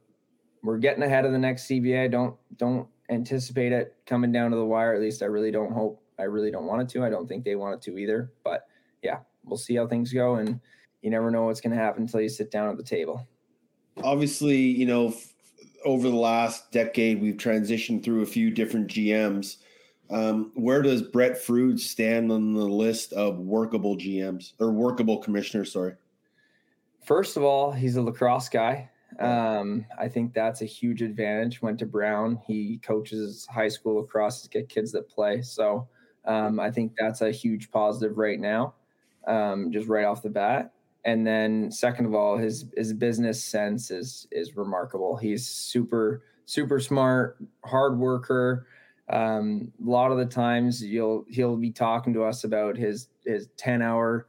we're getting ahead of the next CBA. Don't don't anticipate it coming down to the wire. At least I really don't hope I really don't want it to. I don't think they want it to either. But yeah, we'll see how things go. And you never know what's going to happen until you sit down at the table. Obviously, you know, f- over the last decade, we've transitioned through a few different GMs. Um, where does Brett Frood stand on the list of workable GMs or workable commissioners? Sorry. First of all, he's a lacrosse guy. Um, I think that's a huge advantage. Went to Brown. He coaches high school lacrosse to get kids that play. So um, I think that's a huge positive right now, um, just right off the bat. And then second of all, his his business sense is is remarkable. He's super super smart, hard worker. Um, a lot of the times you'll he'll be talking to us about his his 10 hour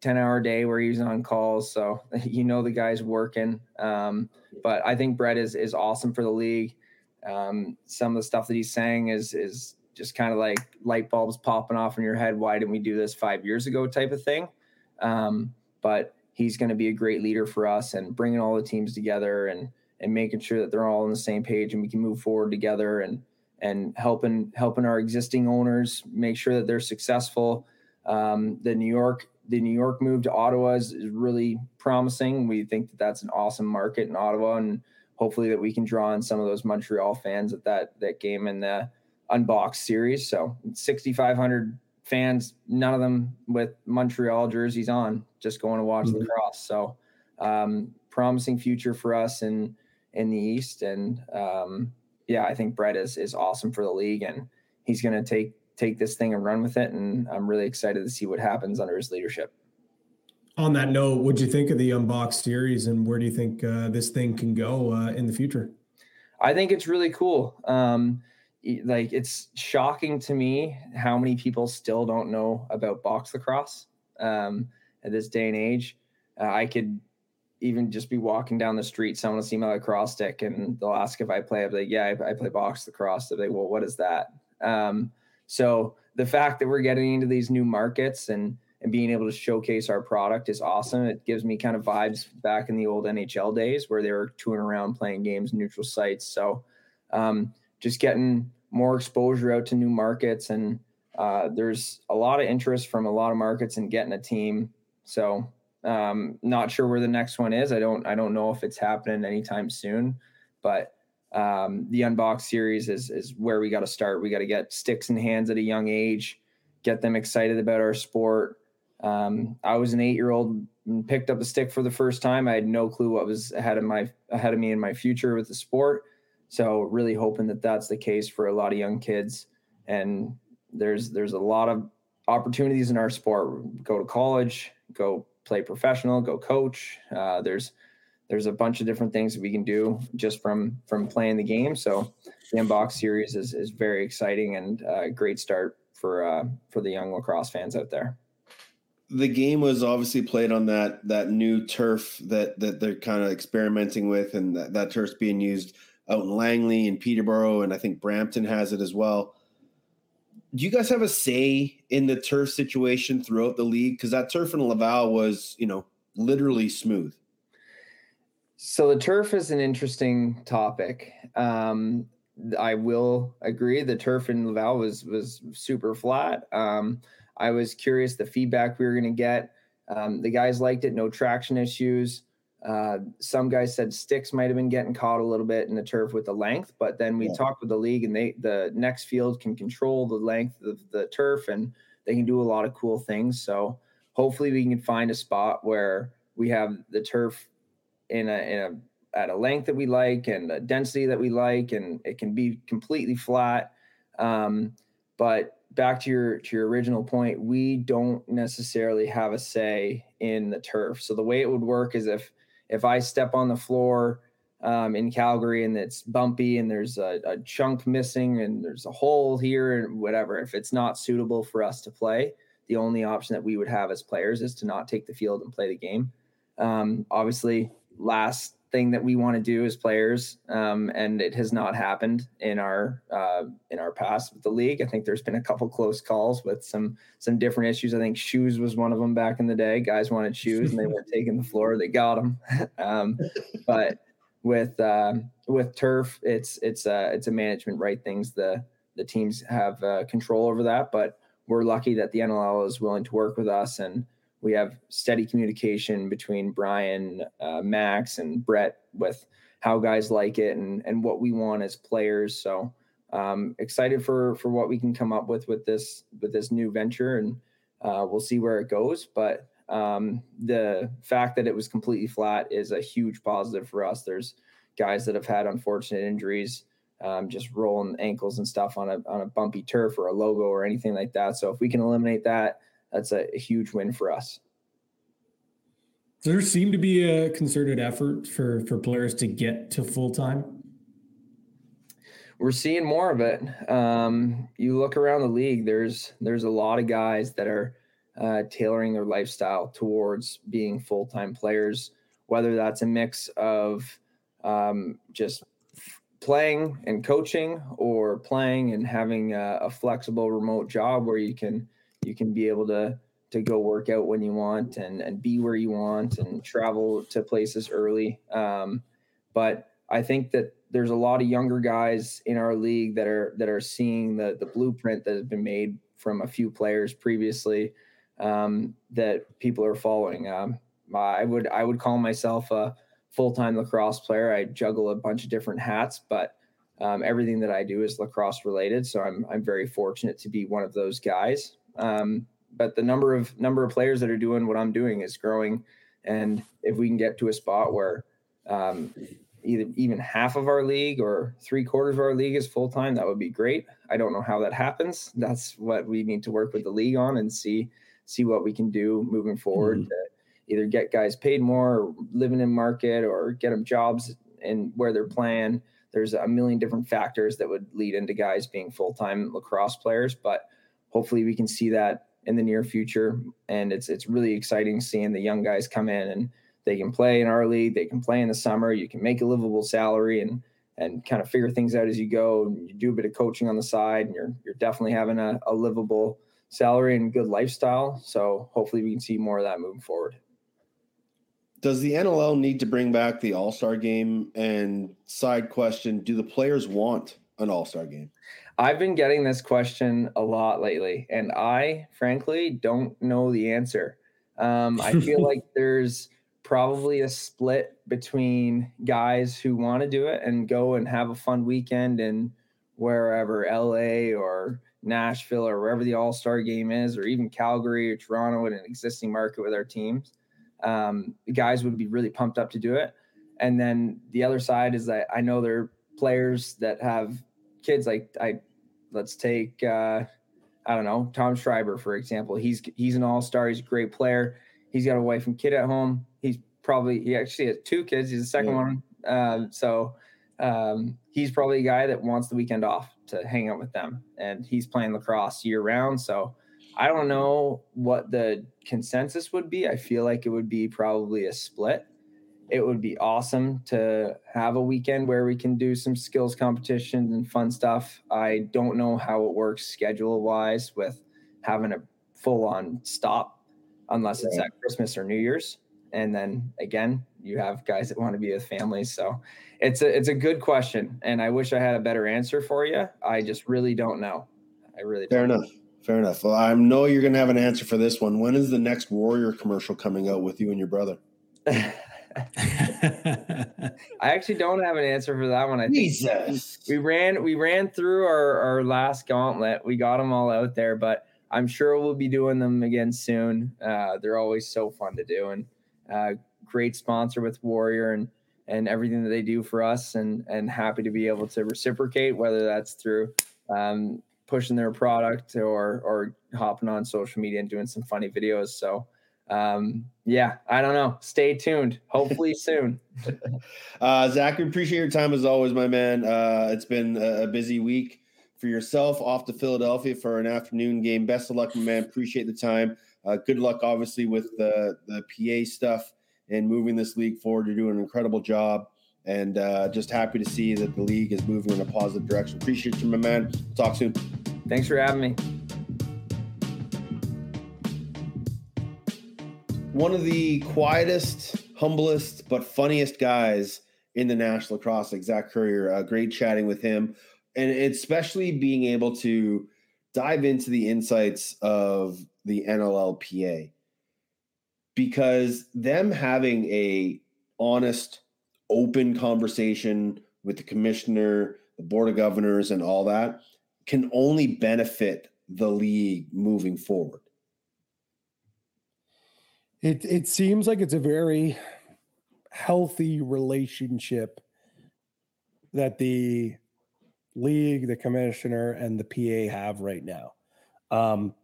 10 hour day where he's on calls. So you know the guy's working. Um, but I think Brett is is awesome for the league. Um, some of the stuff that he's saying is is just kind of like light bulbs popping off in your head. Why didn't we do this five years ago? Type of thing. Um, but he's going to be a great leader for us and bringing all the teams together and and making sure that they're all on the same page and we can move forward together and and helping helping our existing owners make sure that they're successful. Um, the New York the New York move to Ottawa is, is really promising. We think that that's an awesome market in Ottawa, and hopefully that we can draw in some of those Montreal fans at that that game in the unboxed series. So 6,500 fans, none of them with Montreal jerseys on, just going to watch mm-hmm. lacrosse. So um, promising future for us in in the East, and um, yeah, I think Brett is is awesome for the league, and he's going to take take this thing and run with it. And I'm really excited to see what happens under his leadership. On that note, what do you think of the unboxed series, and where do you think uh, this thing can go uh, in the future? I think it's really cool. Um, like it's shocking to me how many people still don't know about box lacrosse um, at this day and age. Uh, I could even just be walking down the street, someone will see my lacrosse stick, and they'll ask if I play. I'm like, yeah, I, I play box lacrosse. They're like, well, what is that? Um, so the fact that we're getting into these new markets and and being able to showcase our product is awesome. It gives me kind of vibes back in the old NHL days where they were touring around playing games neutral sites. So um, just getting more exposure out to new markets and uh, there's a lot of interest from a lot of markets in getting a team. So um, not sure where the next one is. I don't I don't know if it's happening anytime soon, but um, the unbox series is is where we got to start. We got to get sticks in hands at a young age, get them excited about our sport. Um, I was an eight year old and picked up a stick for the first time. I had no clue what was ahead of my ahead of me in my future with the sport. So really hoping that that's the case for a lot of young kids. And there's there's a lot of opportunities in our sport. Go to college, go play professional, go coach. Uh, there's there's a bunch of different things that we can do just from from playing the game. So the unbox series is is very exciting and a great start for uh, for the young lacrosse fans out there. The game was obviously played on that that new turf that that they're kind of experimenting with, and that, that turf's being used out in Langley and Peterborough, and I think Brampton has it as well do you guys have a say in the turf situation throughout the league? Because that turf in Laval was, you know, literally smooth. So the turf is an interesting topic. Um, I will agree. The turf in Laval was was super flat. Um, I was curious the feedback we were going to get. Um, the guys liked it. No traction issues. Uh, some guys said sticks might have been getting caught a little bit in the turf with the length, but then we yeah. talked with the league, and they the next field can control the length of the turf, and they can do a lot of cool things. So hopefully, we can find a spot where we have the turf in a in a at a length that we like and a density that we like, and it can be completely flat. Um, but back to your to your original point, we don't necessarily have a say in the turf. So the way it would work is if if I step on the floor um, in Calgary and it's bumpy and there's a, a, chunk missing and there's a hole here and whatever, if it's not suitable for us to play, the only option that we would have as players is to not take the field and play the game. Um, obviously, last thing that we want to do as players, um, and it has not happened in our uh, in our past with the league. I think there's been a couple close calls with some some different issues. I think shoes was one of them back in the day. Guys wanted shoes and they weren't taking the floor. They got them, um, but with uh, with turf, it's it's uh, it's a management right things. The the teams have uh, control over that, but we're lucky that the NLL is willing to work with us and we have steady communication between Brian, uh, Max, and Brett with how guys like it and and what we want as players. So um, excited for for what we can come up with with this with this new venture, and uh, we'll see where it goes. But um, the fact that it was completely flat is a huge positive for us. There's guys that have had unfortunate injuries. Um, just rolling ankles and stuff on a on a bumpy turf or a logo or anything like that. So if we can eliminate that, that's a, huge win for us. Does there seem to be a concerted effort for for players to get to full time? We're seeing more of it. Um, you look around the league. There's there's a lot of guys that are uh, tailoring their lifestyle towards being full time players. Whether that's a mix of um, just playing and coaching, or playing and having a, a flexible remote job where you can you can be able to to go work out when you want and and be where you want and travel to places early. Um, but I think that there's a lot of younger guys in our league that are that are seeing the the blueprint that has been made from a few players previously um, that people are following. Um, I would I would call myself a full time lacrosse player. I juggle a bunch of different hats, but um, everything that I do is lacrosse related. So I'm I'm very fortunate to be one of those guys. Um, but the number of number of players that are doing what I'm doing is growing, and if we can get to a spot where um, either even half of our league or three quarters of our league is full time, that would be great. I don't know how that happens. That's what we need to work with the league on and see see what we can do moving forward mm-hmm. to either get guys paid more, or living in market, or get them jobs and where they're playing. There's a million different factors that would lead into guys being full time lacrosse players, but hopefully we can see that in the near future. And it's it's really exciting seeing the young guys come in and they can play in our league, they can play in the summer, you can make a livable salary and and kind of figure things out as you go. You do a bit of coaching on the side, and you're you're definitely having a, a livable salary and good lifestyle. So hopefully we can see more of that moving forward. Does the NLL need to bring back the All Star game? And side question: Do the players want an All Star game? I've been getting this question a lot lately, and I frankly don't know the answer. Um, I feel like there's probably a split between guys who want to do it and go and have a fun weekend in wherever LA or Nashville or wherever the All Star game is, or even Calgary or Toronto in an existing market with our teams. Um, guys would be really pumped up to do it. And then the other side is that I know there are players that have kids like I let's take uh, I don't know Tom Schreiber for example. He's he's an all star. He's a great player. He's got a wife and kid at home. He's probably he actually has two kids. He's the second yeah. one. Uh, so um, he's probably a guy that wants the weekend off to hang out with them, and he's playing lacrosse year round. So I don't know what the consensus would be. I feel like it would be probably a split it would be awesome to have a weekend where we can do some skills competitions and fun stuff. I don't know how it works schedule wise with having a full on stop unless it's at Christmas or New Year's. And then again, you have guys that want to be with families. So it's a it's a good question. And I wish I had a better answer for you. I just really don't know. I really fair enough. Fair enough. Well, I know you're gonna have an answer for this one. When is the next Warrior commercial coming out with you and your brother? I actually don't have an answer for that one. I Jesus. we ran we ran through our, our last gauntlet. We got them all out there, but I'm sure we'll be doing them again soon. Uh, they're always so fun to do, and uh, great sponsor with Warrior and and everything that they do for us, and and happy to be able to reciprocate, whether that's through um, pushing their product or or hopping on social media and doing some funny videos. So um, yeah, I don't know. Stay tuned. Hopefully soon. uh, Zach, we appreciate your time as always, my man. Uh, it's been a, busy week for yourself off to Philadelphia for an afternoon game. Best of luck, my man. Appreciate the time. Uh, good luck, obviously, with the the PA stuff and moving this league forward. You're doing an incredible job, and uh, just happy to see that the league is moving in a positive direction. Appreciate you, my man. Talk soon. Thanks for having me. One of the quietest, humblest, but funniest guys in the National Lacrosse, like Zach Currier. Uh, great chatting with him, and especially being able to dive into the insights of the NLLPA because them having a honest, open conversation with the commissioner, the board of governors, and all that can only benefit the league moving forward. It it seems like it's a very healthy relationship that the league, the commissioner, and the PA have right now. Um,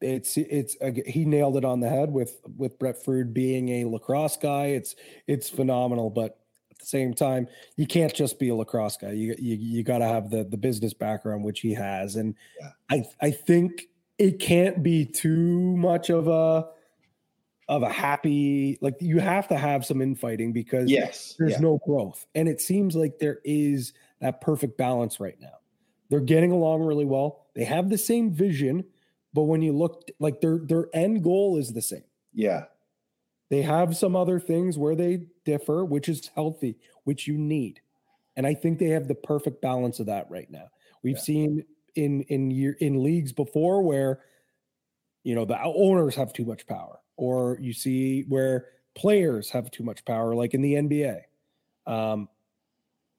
it's it's he nailed it on the head with with Brett Frood being a lacrosse guy. It's it's phenomenal, but at the same time, you can't just be a lacrosse guy. You you you got to have the the business background which he has, and yeah. I I think it can't be too much of a of a happy like you have to have some infighting because yes there's yeah. no growth. And it seems like there is that perfect balance right now. They're getting along really well. They have the same vision but when you look like their their end goal is the same. Yeah. They have some other things where they differ which is healthy which you need. And i think they have the perfect balance of that right now. We've yeah. seen in in year in leagues before where you know the owners have too much power or you see where players have too much power like in the NBA um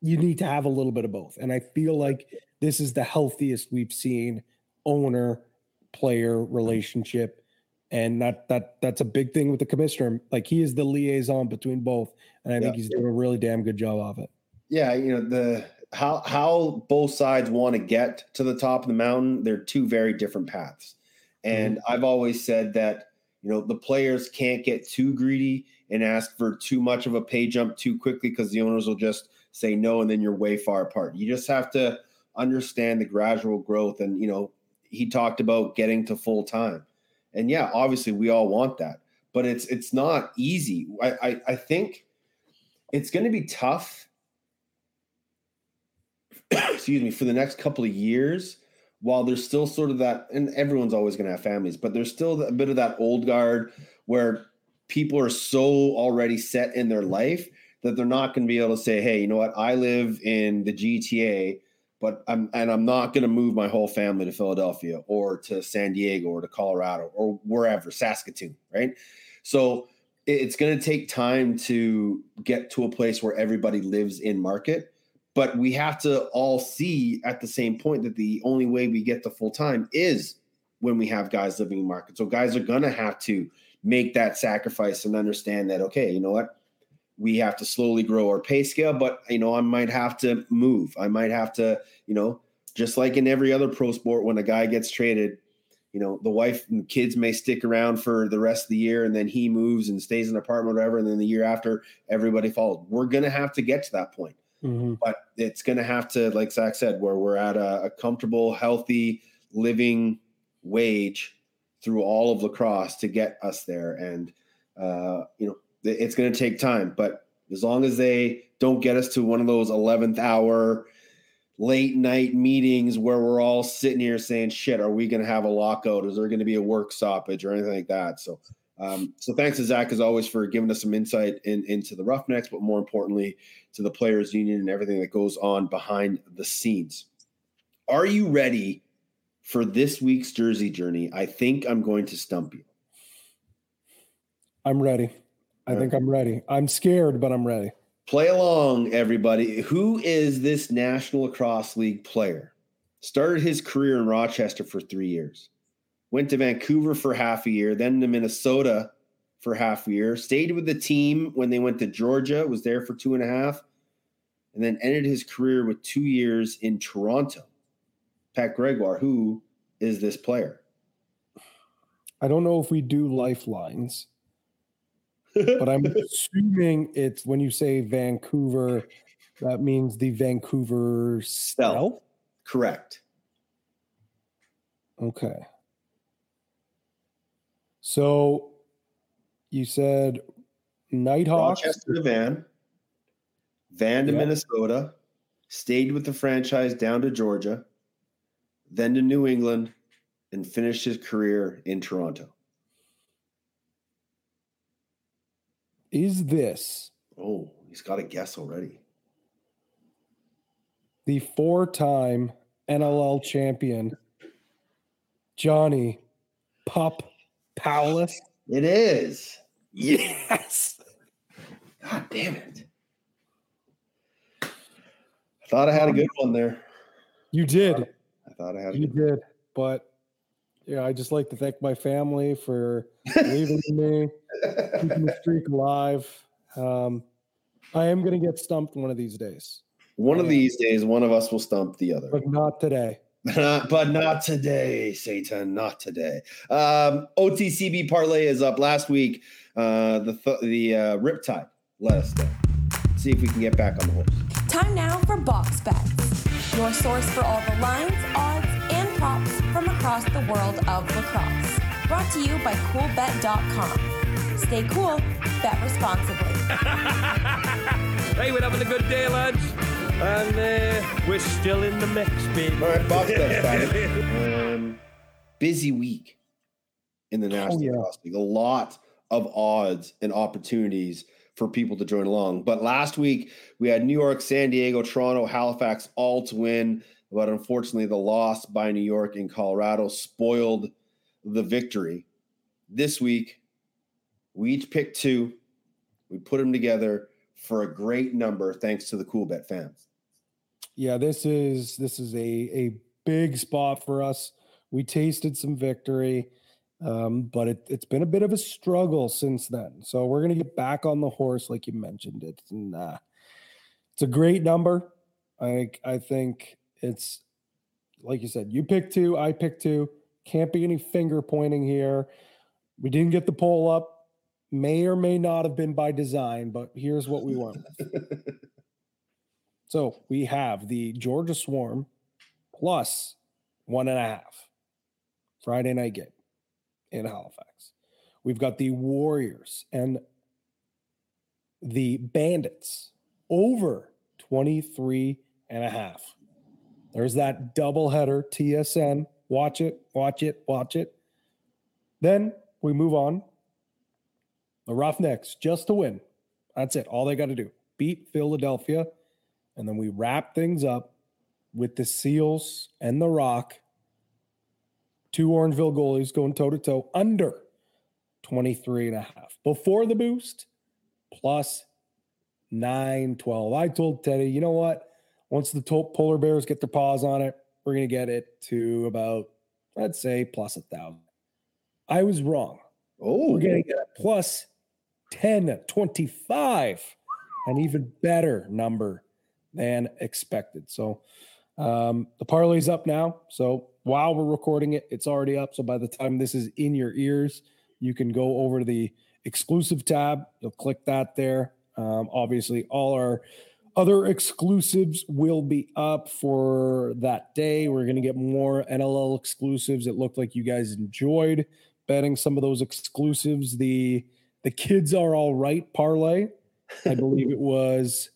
you need to have a little bit of both. And i feel like this is the healthiest we've seen owner player relationship. And that that that's a big thing with the commissioner. Like he is the liaison between both. And i yeah. think he's doing a really damn good job of it. Yeah you know the how how both sides want to get to the top of the mountain they're two very different paths. And mm-hmm. i've always said that you know the players can't get too greedy and ask for too much of a pay jump too quickly because the owners will just say no and then you're way far apart. You just have to understand the gradual growth and you know he talked about getting to full time. And yeah obviously we all want that but it's it's not easy. I i, I think it's going to be tough excuse me, for the next couple of years, while there's still sort of that, and everyone's always going to have families, but there's still a bit of that old guard where people are so already set in their life that they're not going to be able to say, hey, you know what? I live in the GTA. but I'm and I'm not going to move my whole family to Philadelphia or to San Diego or to Colorado or wherever, Saskatoon, right? So it's going to take time to get to a place where everybody lives in market, but we have to all see at the same point that the only way we get to full time is when we have guys living in market. So guys are going to have to make that sacrifice and understand that okay, you know what? we have to slowly grow our pay scale but you know i might have to move i might have to you know just like in every other pro sport when a guy gets traded you know the wife and kids may stick around for the rest of the year and then he moves and stays in an apartment or whatever and then the year after everybody follows we're going to have to get to that point mm-hmm. but it's going to have to like zach said where we're at a, a comfortable healthy living wage through all of lacrosse to get us there and uh, you know it's going to take time, but as long as they don't get us to one of those 11th hour late night meetings where we're all sitting here saying, shit, are we going to have a lockout? Is there going to be a work stoppage or anything like that? So, um, so thanks to Zach as always for giving us some insight in, into the Roughnecks, but more importantly to the players union and everything that goes on behind the scenes. Are you ready for this week's jersey journey? I think I'm going to stump you. I'm ready. I think I'm ready. I'm scared, but I'm ready. Play along, everybody. Who is this National Lacrosse League player? Started his career in Rochester for three years, went to Vancouver for half a year, then to Minnesota for half a year, stayed with the team when they went to Georgia, was there for two and a half, and then ended his career with two years in Toronto. Pat Gregoire, who is this player? I don't know if we do lifelines but I'm assuming it's when you say Vancouver, that means the Vancouver Stealth. Correct. Okay. So you said Knighthawks. Rochester to Van. Van to yep. Minnesota. Stayed with the franchise down to Georgia. Then to New England and finished his career in Toronto. Is this? Oh, he's got a guess already. The four time NLL champion, Johnny Pup Powless. It is. Yes. God damn it. I thought I had a good one there. You did. I thought I had You did. But yeah, I just like to thank my family for believing in me, keeping the streak alive. Um, I am going to get stumped one of these days. One of these days, one of us will stump the other. But not today. but not today, Satan. Not today. Um, OTCB parlay is up last week. Uh, the th- the uh, Riptide. Let us know. See if we can get back on the horse. Time now for box bets. Your source for all the lines, odds, and props from across the world of lacrosse. Brought to you by CoolBet.com. Stay cool, bet responsibly. hey, we're having a good day, lads. And uh, we're still in the mix, baby. All right, box bets, um, busy week in the National oh, yeah. League. A lot of odds and opportunities for people to join along. But last week we had New York, San Diego, Toronto, Halifax all to win. But unfortunately, the loss by New York and Colorado spoiled the victory. This week, we each picked two. We put them together for a great number, thanks to the Cool Bet fans. Yeah, this is this is a a big spot for us. We tasted some victory, um, but it, has been a bit of a struggle since then. So we're gonna get back on the horse, like you mentioned. It's uh, it's a great number. I I think it's like you said, you pick two, I pick two. Can't be any finger pointing here. We didn't get the poll up. May or may not have been by design, but here's what we with. so we have the Georgia Swarm plus one and a half Friday night game in Halifax. We've got the Warriors and the Bandits over 23 and a half. There's that double header TSN. Watch it, watch it, watch it. Then we move on. The Roughnecks just to win. That's it. All they got to do beat Philadelphia. And then we wrap things up with the Seals and the Rock, two Orangeville goalies going toe to toe under 23 and a half. Before the boost, plus 912. I told Teddy, you know what? Once the polar bears get their paws on it, we're going to get it to about, let's say, plus a thousand. I was wrong. Oh, we're getting at plus 1025, an even better number than expected. So um, the parlay's up now. So while we're recording it, it's already up. So by the time this is in your ears, you can go over to the exclusive tab. You'll click that there. Um, obviously, all our other exclusives will be up for that day. We're going to get more NLL exclusives. It looked like you guys enjoyed betting some of those exclusives. The the kids are all right parlay. I believe it was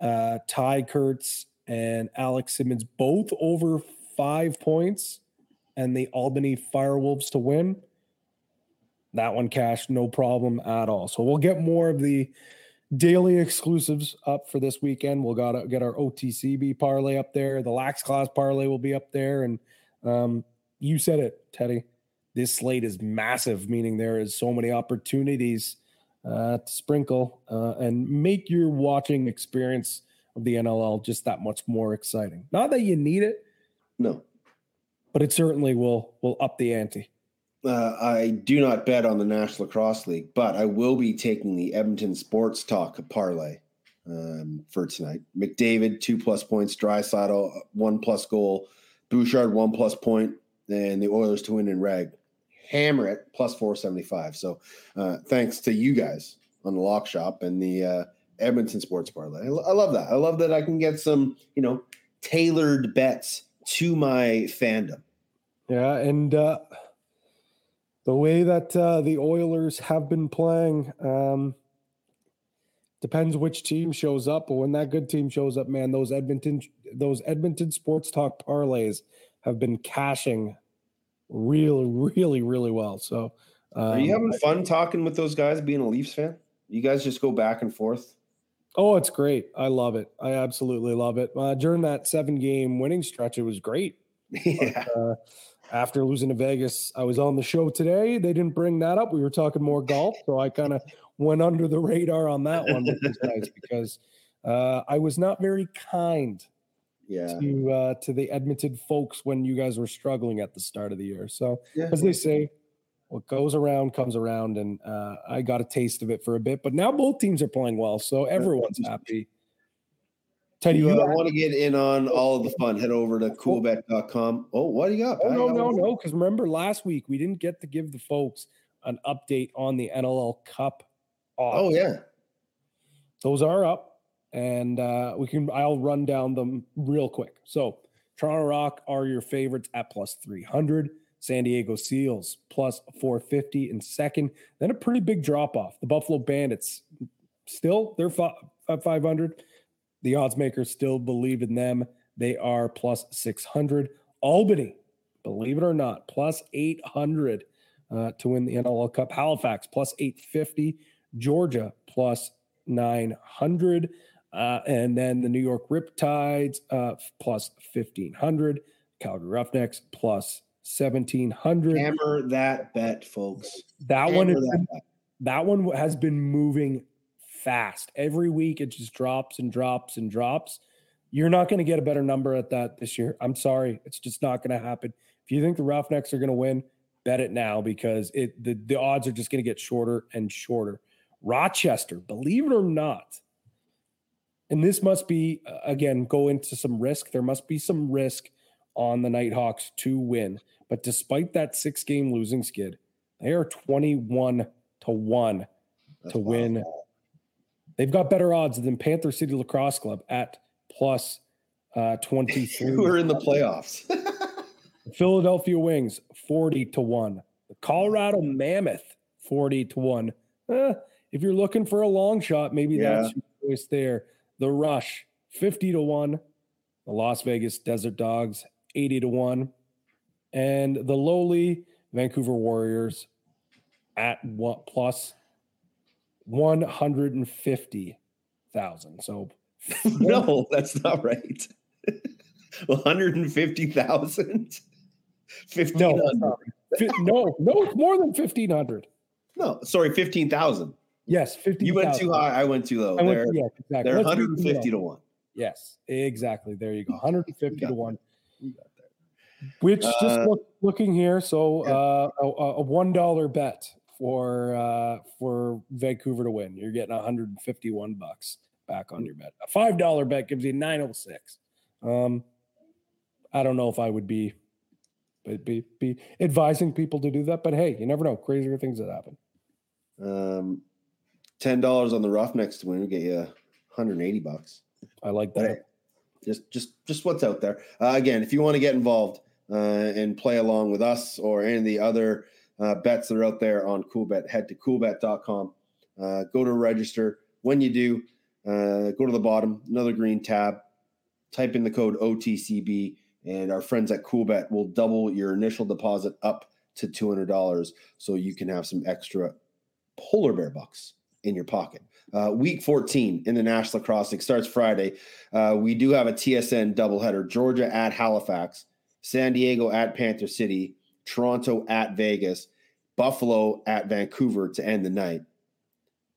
uh, Tye Kurtz and Alex Simmons both over five points, and the Albany Firewolves to win. That one cashed no problem at all. So we'll get more of the daily exclusives up for this weekend. We'll got to get our OTCB parlay up there. The Lax Class parlay will be up there, and um, you said it, Teddy. This slate is massive, meaning there is so many opportunities uh, to sprinkle uh, and make your watching experience of the NLL just that much more exciting. Not that you need it, no, but it certainly will will up the ante. Uh, I do not bet on the National Lacrosse League, but I will be taking the Edmonton Sports Talk parlay um, for tonight. McDavid two plus points, Draisaitl one plus goal, Bouchard one plus point, and the Oilers to win in reg. Hammer it plus four seventy five. So uh, thanks to you guys on the Lock Shop and the uh, Edmonton Sports Parlay. I, I love that. I love that I can get some you know tailored bets to my fandom. Yeah, and uh, the way that uh, the Oilers have been playing um, depends which team shows up. But when that good team shows up, man, those Edmonton those Edmonton Sports Talk parlays have been cashing really, really, really well. So, um, are you having fun talking with those guys? Being a Leafs fan, you guys just go back and forth. Oh, it's great. I love it. I absolutely love it. Uh, during that seven game winning stretch, it was great. Yeah. But, uh, after losing to Vegas, I was on the show today. They didn't bring that up. We were talking more golf, so I kind of went under the radar on that one, which was nice because uh, I was not very kind yeah. to uh, to the Edmonton folks when you guys were struggling at the start of the year. So, Yeah. as they say, what goes around comes around, and uh, I got a taste of it for a bit. But now both teams are playing well, so everyone's happy. Teddy, you you want to get in on all of the fun, head over to coolbet.com. Oh, what do you got? Oh no, no, no! Because remember last week we didn't get to give the folks an update on the NLL Cup. Oh, yeah. those are up, and uh, we can. I'll run down them real quick. So Toronto Rock are your favorites at plus three hundred. San Diego Seals plus four fifty in second. Then a pretty big drop off. The Buffalo Bandits still they're fi- at five hundred. The odds makers still believe in them. They are plus 600. Albany, believe it or not, plus 800 uh, to win the NLL Cup. Halifax, plus 850. Georgia, plus 900. Uh, and then the New York Riptides, uh, plus 1500. Calgary Roughnecks, plus 1700. Hammer that bet, folks. That one is that bet. that one has been moving fast. Every week it just drops and drops and drops. You're not going to get a better number at that this year. I'm sorry, it's just not going to happen. If you think the Roughnecks are going to win, bet it now because it the, the odds are just going to get shorter and shorter. Rochester, believe it or not, and this must be uh, again go into some risk. There must be some risk on the Knighthawks to win. But despite that six game losing skid, they are 21 to 1 to win. They've got better odds than Panther City Lacrosse Club at plus uh, 23. Who are in the playoffs? Philadelphia Wings 40 to 1. The Colorado Mammoth 40 to 1. Eh, if you're looking for a long shot, maybe that's your choice there. The Rush 50 to 1. The Las Vegas Desert Dogs 80 to 1. And the lowly Vancouver Warriors at what plus 150,000. So no, that's not right. 150,000? No, 1500. it's not. Fi- no, no, it's more than fifteen hundred. No, sorry, 15,000. Yes, fifteen. You went too high, I went too low. I went- They're, yeah, exactly. they're 150 to 1. Yes, exactly. There you go. 150 to got 1. Which just Uh, look, looking here, so uh, a, a a one dollar bet for uh, for Vancouver to win. You're getting 151 bucks back on your bet. A five dollar bet gives you 906. Um, I don't know if I would be, be be advising people to do that. But hey, you never know. Crazier things that happen. Um, $10 on the Roughnecks to win will get you 180 bucks. I like that. just just just what's out there. Uh, again, if you want to get involved uh, and play along with us or any of the other uh, bets that are out there on CoolBet, head to coolbet.com. Uh, go to register. When you do, uh, go to the bottom, another green tab. Type in the code OTCB, and our friends at CoolBet will double your initial deposit up to two hundred dollars, so you can have some extra polar bear bucks in your pocket. Uh, week 14 in the National Lacrosse League starts Friday. Uh, we do have a TSN doubleheader Georgia at Halifax, San Diego at Panther City, Toronto at Vegas, Buffalo at Vancouver to end the night.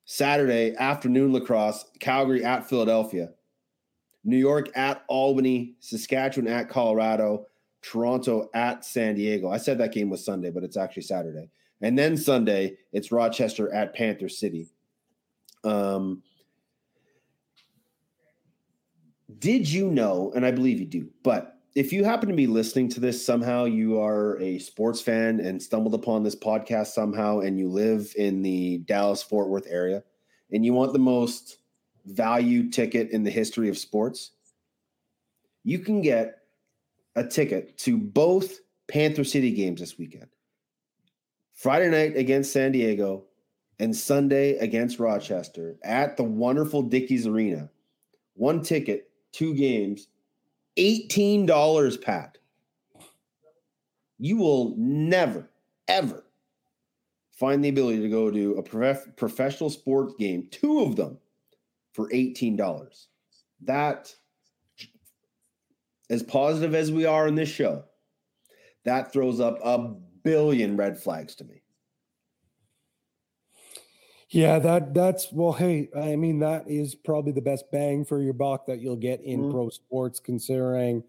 Saturday, afternoon lacrosse, Calgary at Philadelphia, New York at Albany, Saskatchewan at Colorado, Toronto at San Diego. I said that game was Sunday, but it's actually Saturday. And then Sunday, it's Rochester at Panther City. Um, did you know, and I believe you do, but if you happen to be listening to this somehow, you are a sports fan and stumbled upon this podcast somehow, and you live in the Dallas Fort Worth area, and you want the most value ticket in the history of sports, you can get a ticket to both Panther City games this weekend. Friday night against San Diego and Sunday against Rochester at the wonderful Dickies Arena. One ticket, two games, $18, Pat. You will never, ever find the ability to go to a prof- professional sports game, two of them, for $18. That, as positive as we are in this show, that throws up a billion red flags to me. Yeah, that that's well. Hey, I mean that is probably the best bang for your buck that you'll get in Mhm. pro sports, considering.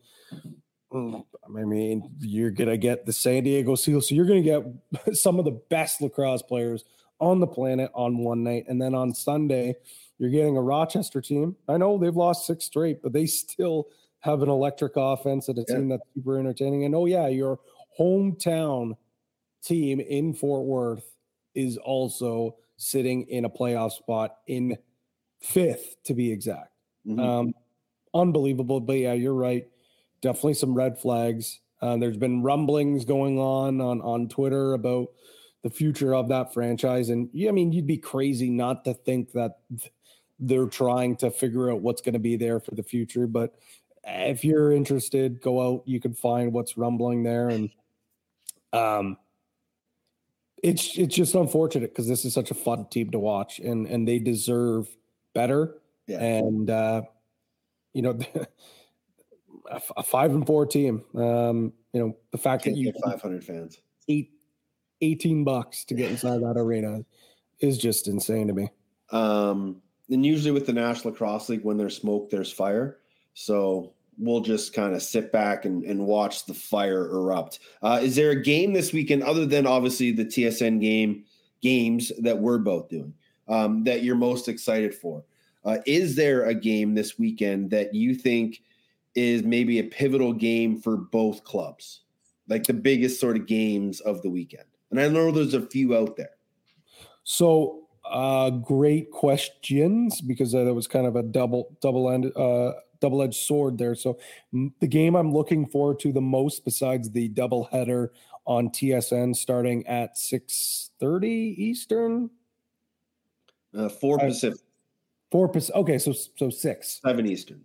mm, I mean, you're gonna get the San Diego Seals, so you're gonna get some of the best lacrosse players on the planet on one night, and then on Sunday, you're getting a Rochester team. I know they've lost six straight, but they still have an electric offense and a Yeah. team that's super entertaining. And oh yeah, your hometown team in Fort Worth is also sitting in a playoff spot in fifth to be exact. Mhm. Um, unbelievable. But yeah, you're right. Definitely some red flags. Uh, there's been rumblings going on on on Twitter about the future of that franchise, and yeah, I mean, you'd be crazy not to think that they're trying to figure out what's going to be there for the future. But if you're interested, go out. You can find what's rumbling there, and um, it's it's just unfortunate because this is such a fun team to watch, and and they deserve better. Yeah. And uh, you know, a five and four team. Um, you know, the fact Can't that you get 500 fans. eight, 18 bucks to get inside that arena is just insane to me. Um, and usually with the National Lacrosse League, when there's smoke, there's fire. So we'll just kind of sit back and, and watch the fire erupt. Uh, is there a game this weekend other than obviously the TSN game games that we're both doing um, that you're most excited for? Uh, is there a game this weekend that you think is maybe a pivotal game for both clubs, like the biggest sort of games of the weekend? And I know there's a few out there. So, uh, great questions because uh, that was kind of a double double end uh, double edged sword there. So, the game I'm looking forward to the most, besides the double header on TSN starting at six thirty Eastern, Uh, four Uh, Pacific, four Pacific. Okay, so so six, seven Eastern.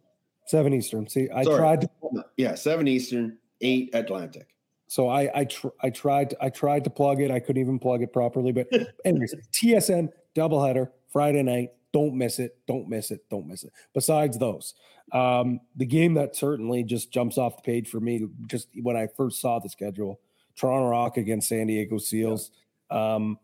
seven Eastern. See, I Sorry. tried to Yeah, seven Eastern, eight Atlantic. So I I tr- I tried I tried to plug it. I couldn't even plug it properly. But anyways, TSN doubleheader Friday night, don't miss it. Don't miss it. Don't miss it. Besides those, um, the game that certainly just jumps off the page for me, just when I first saw the schedule, Toronto Rock against San Diego Seals. Um,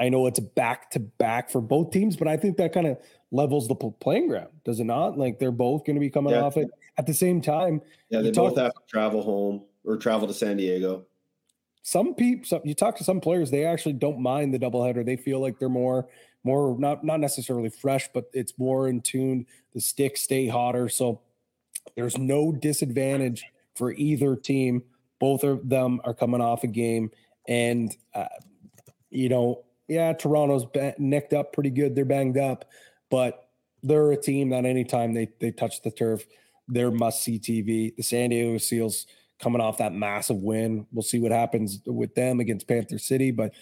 I know it's back to back for both teams, but I think that kind of levels the playing ground, does it not? Like they're both going to be coming Yeah. off it at the same time. Yeah, they talk- both have to travel home or travel to San Diego. some people some, you talk to some players they actually don't mind the doubleheader they feel like they're more more not not necessarily fresh but it's more in tune. The sticks stay hotter. So there's no disadvantage for either team. Both of them are coming off a game. And uh, you know yeah toronto's necked up pretty good. They're banged up but they're a team that anytime they they touch the turf they're must see tv the san diego seals coming off that massive win. We'll see what happens with them against Panther City, but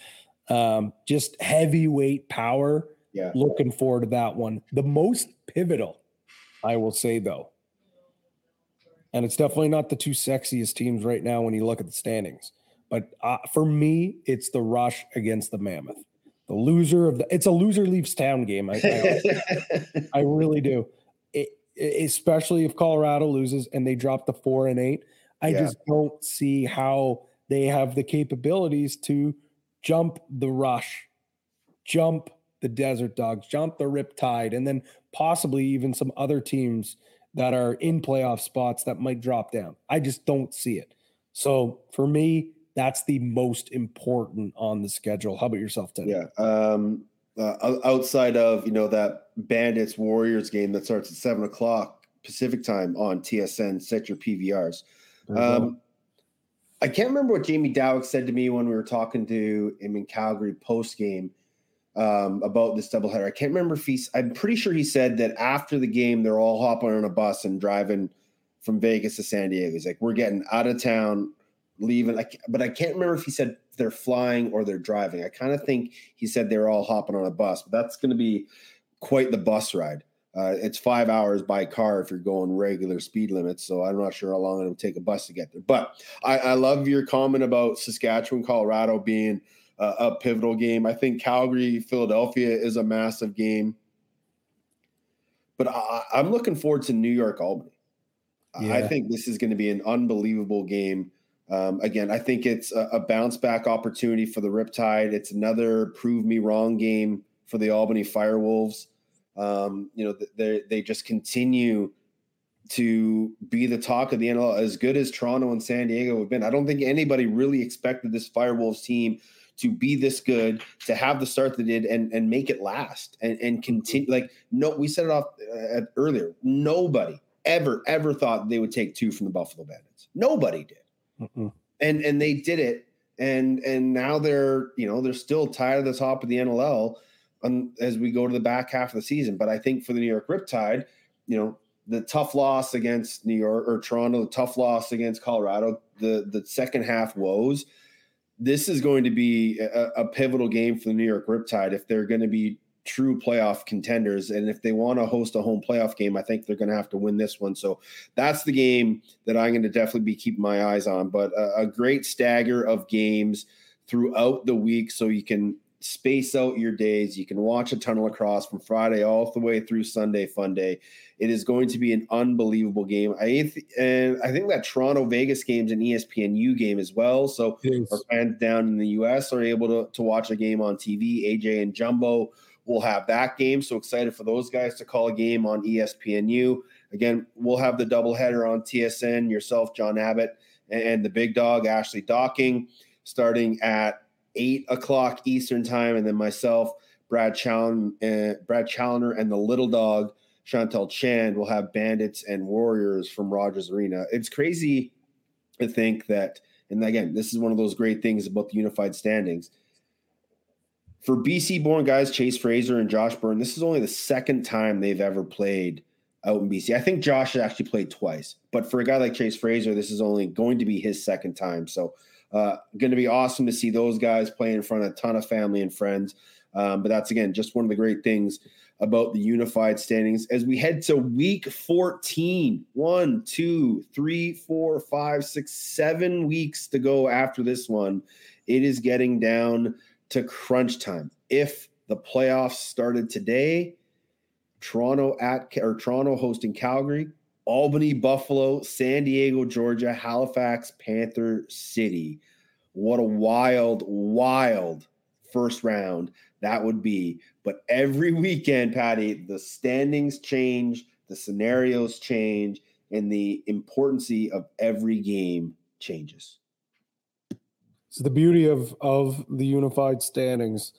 um, just heavyweight power. Yeah. Looking forward to that one. The most pivotal, I will say though, and it's definitely not the two sexiest teams right now when you look at the standings. But uh, for me, it's the Rush against the Mammoth. The loser of the it's a loser leaves town game. I, I, I really do. It, especially if Colorado loses and they drop the four and eight. I Yeah. just don't see how they have the capabilities to jump the rush, jump the desert dogs, jump the riptide, and then possibly even some other teams that are in playoff spots that might drop down. I just don't see it. So for me, that's the most important on the schedule. How about yourself, Ted? Yeah. Um, uh, outside of you know that Bandits Warriors game that starts at seven o'clock Pacific time on TSN, set your PVRs. Um, I can't remember what Jamie Dawick said to me when we were talking to him in Calgary post game um, about this doubleheader. I can't remember if he's. I'm pretty sure he said that after the game they're all hopping on a bus and driving from Vegas to San Diego. He's like, we're getting out of town, leaving. I, but I can't remember if he said they're flying or they're driving. I kind of think he said they're all hopping on a bus. But that's going to be quite the bus ride. Uh, it's five hours by car if you're going regular speed limits. So I'm not sure how long it would take a bus to get there. But I, I love your comment about Saskatchewan, Colorado being a, a pivotal game. I think Calgary, Philadelphia is a massive game. But I, I'm looking forward to New York, Albany. I think this is going to be an unbelievable game. Um, again, I think it's a, a bounce back opportunity for the Riptide. It's another prove me wrong game for the Albany Firewolves. Um, you know, th- they they just continue to be the talk of the NL as good as Toronto and San Diego have been. I don't think anybody really expected this Firewolves team to be this good, to have the start they did, and and make it last and and continue. Like no, we said it off uh, earlier. Nobody ever ever thought they would take two from the Buffalo Bandits. Nobody did Mm-mm. and and they did it and and now they're you know they're still tied at the top of the NLL um, as we go to the back half of the season. But I think for the New York Riptide you know the tough loss against New York or Toronto the tough loss against Colorado the the second half woes this is going to be a, a pivotal game for the New York Riptide if they're going to be true playoff contenders. And if they want to host a home playoff game I think they're going to have to win this one. So that's the game that I'm going to definitely be keeping my eyes on. But a, a great stagger of games throughout the week, so you can space out your days. You can watch a ton of lacrosse from Friday all the way through Sunday Fun Day. It is going to be an unbelievable game. I and I think that Toronto Vegas game's an ESPNU game as well. So our fans down in the US are able to, to watch a game on TV. AJ and Jumbo will have that game. So excited for those guys to call a game on ESPNU. Again, we'll have the doubleheader on TSN, yourself, John Abbott, and, and the big dog, Ashley Docking, starting at eight o'clock Eastern time, and then myself, Brad Challen, uh, Brad Challoner, and the little dog, Chantel Chand, will have Bandits and Warriors from Rogers Arena. It's crazy to think that, and again, this is one of those great things about the unified standings. For BC born guys, Chase Fraser and Josh Byrne, this is only the second time they've ever played out in BC. I think Josh has actually played twice, but for a guy like Chase Fraser, this is only going to be his second time. So, uh, going to be awesome to see those guys play in front of a ton of family and friends. Um, but that's again just one of the great things about the unified standings as we head to week 14. One, two, three, four, five, six, seven weeks to go after this one. It is getting down to crunch time. If the playoffs started today, Toronto at or Toronto hosting Calgary, Albany, Buffalo, San Diego, Georgia, Halifax, Panther City. What a wild, wild first round that would be. But every weekend, Patty, the standings change, the scenarios change, and the importance of every game changes. It's the beauty of of the unified standings.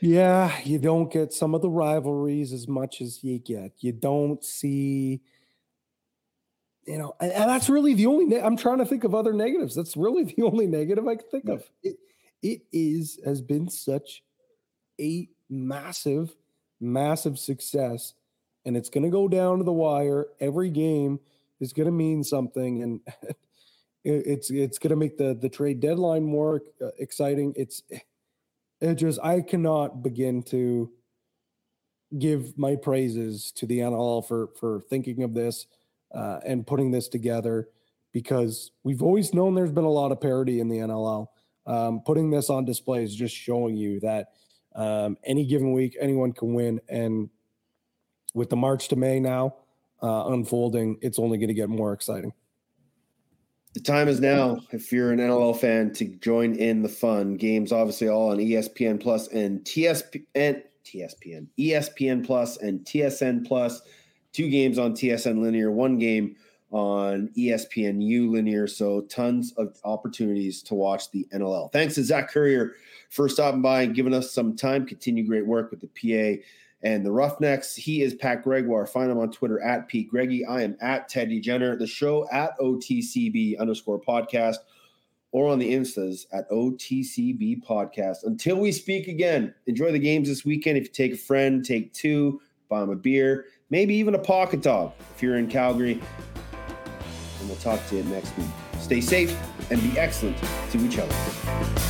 Yeah, you don't get some of the rivalries as much as you get. You don't see, you know, and, and that's really the only. Ne- I'm trying to think of other negatives. That's really the only negative I can think of. It, it is has been such a massive, massive success, and it's going to go down to the wire. Every game is going to mean something, and it's it's going to make the the trade deadline more uh, exciting. It's it just I cannot begin to give my praises to the NLL for for thinking of this uh, and putting this together because we've always known there's been a lot of parity in the NLL. Um, putting this on display is just showing you that um, any given week anyone can win, and with the March to May now uh, unfolding, it's only going to get more exciting. The time is now, if you're an NLL fan, to join in the fun. Games obviously all on ESPN Plus and TSPN, TSPN, ESPN Plus and TSN Plus. Two games on TSN Linear, one game on ESPNU Linear. So tons of opportunities to watch the NLL. Thanks to Zach Currier for stopping by and giving us some time. Continue great work with the PA and the Roughnecks. He is Pat Gregoire. Find him on Twitter at Pete Greggy. I am at Teddy Jenner. The show at OTCB underscore podcast or on the Instas at OTCB podcast. Until we speak again, enjoy the games this weekend. If you take a friend, take two, buy a beer, maybe even a pocket dog if you're in Calgary. And we'll talk to you next week. Stay safe and be excellent to each other.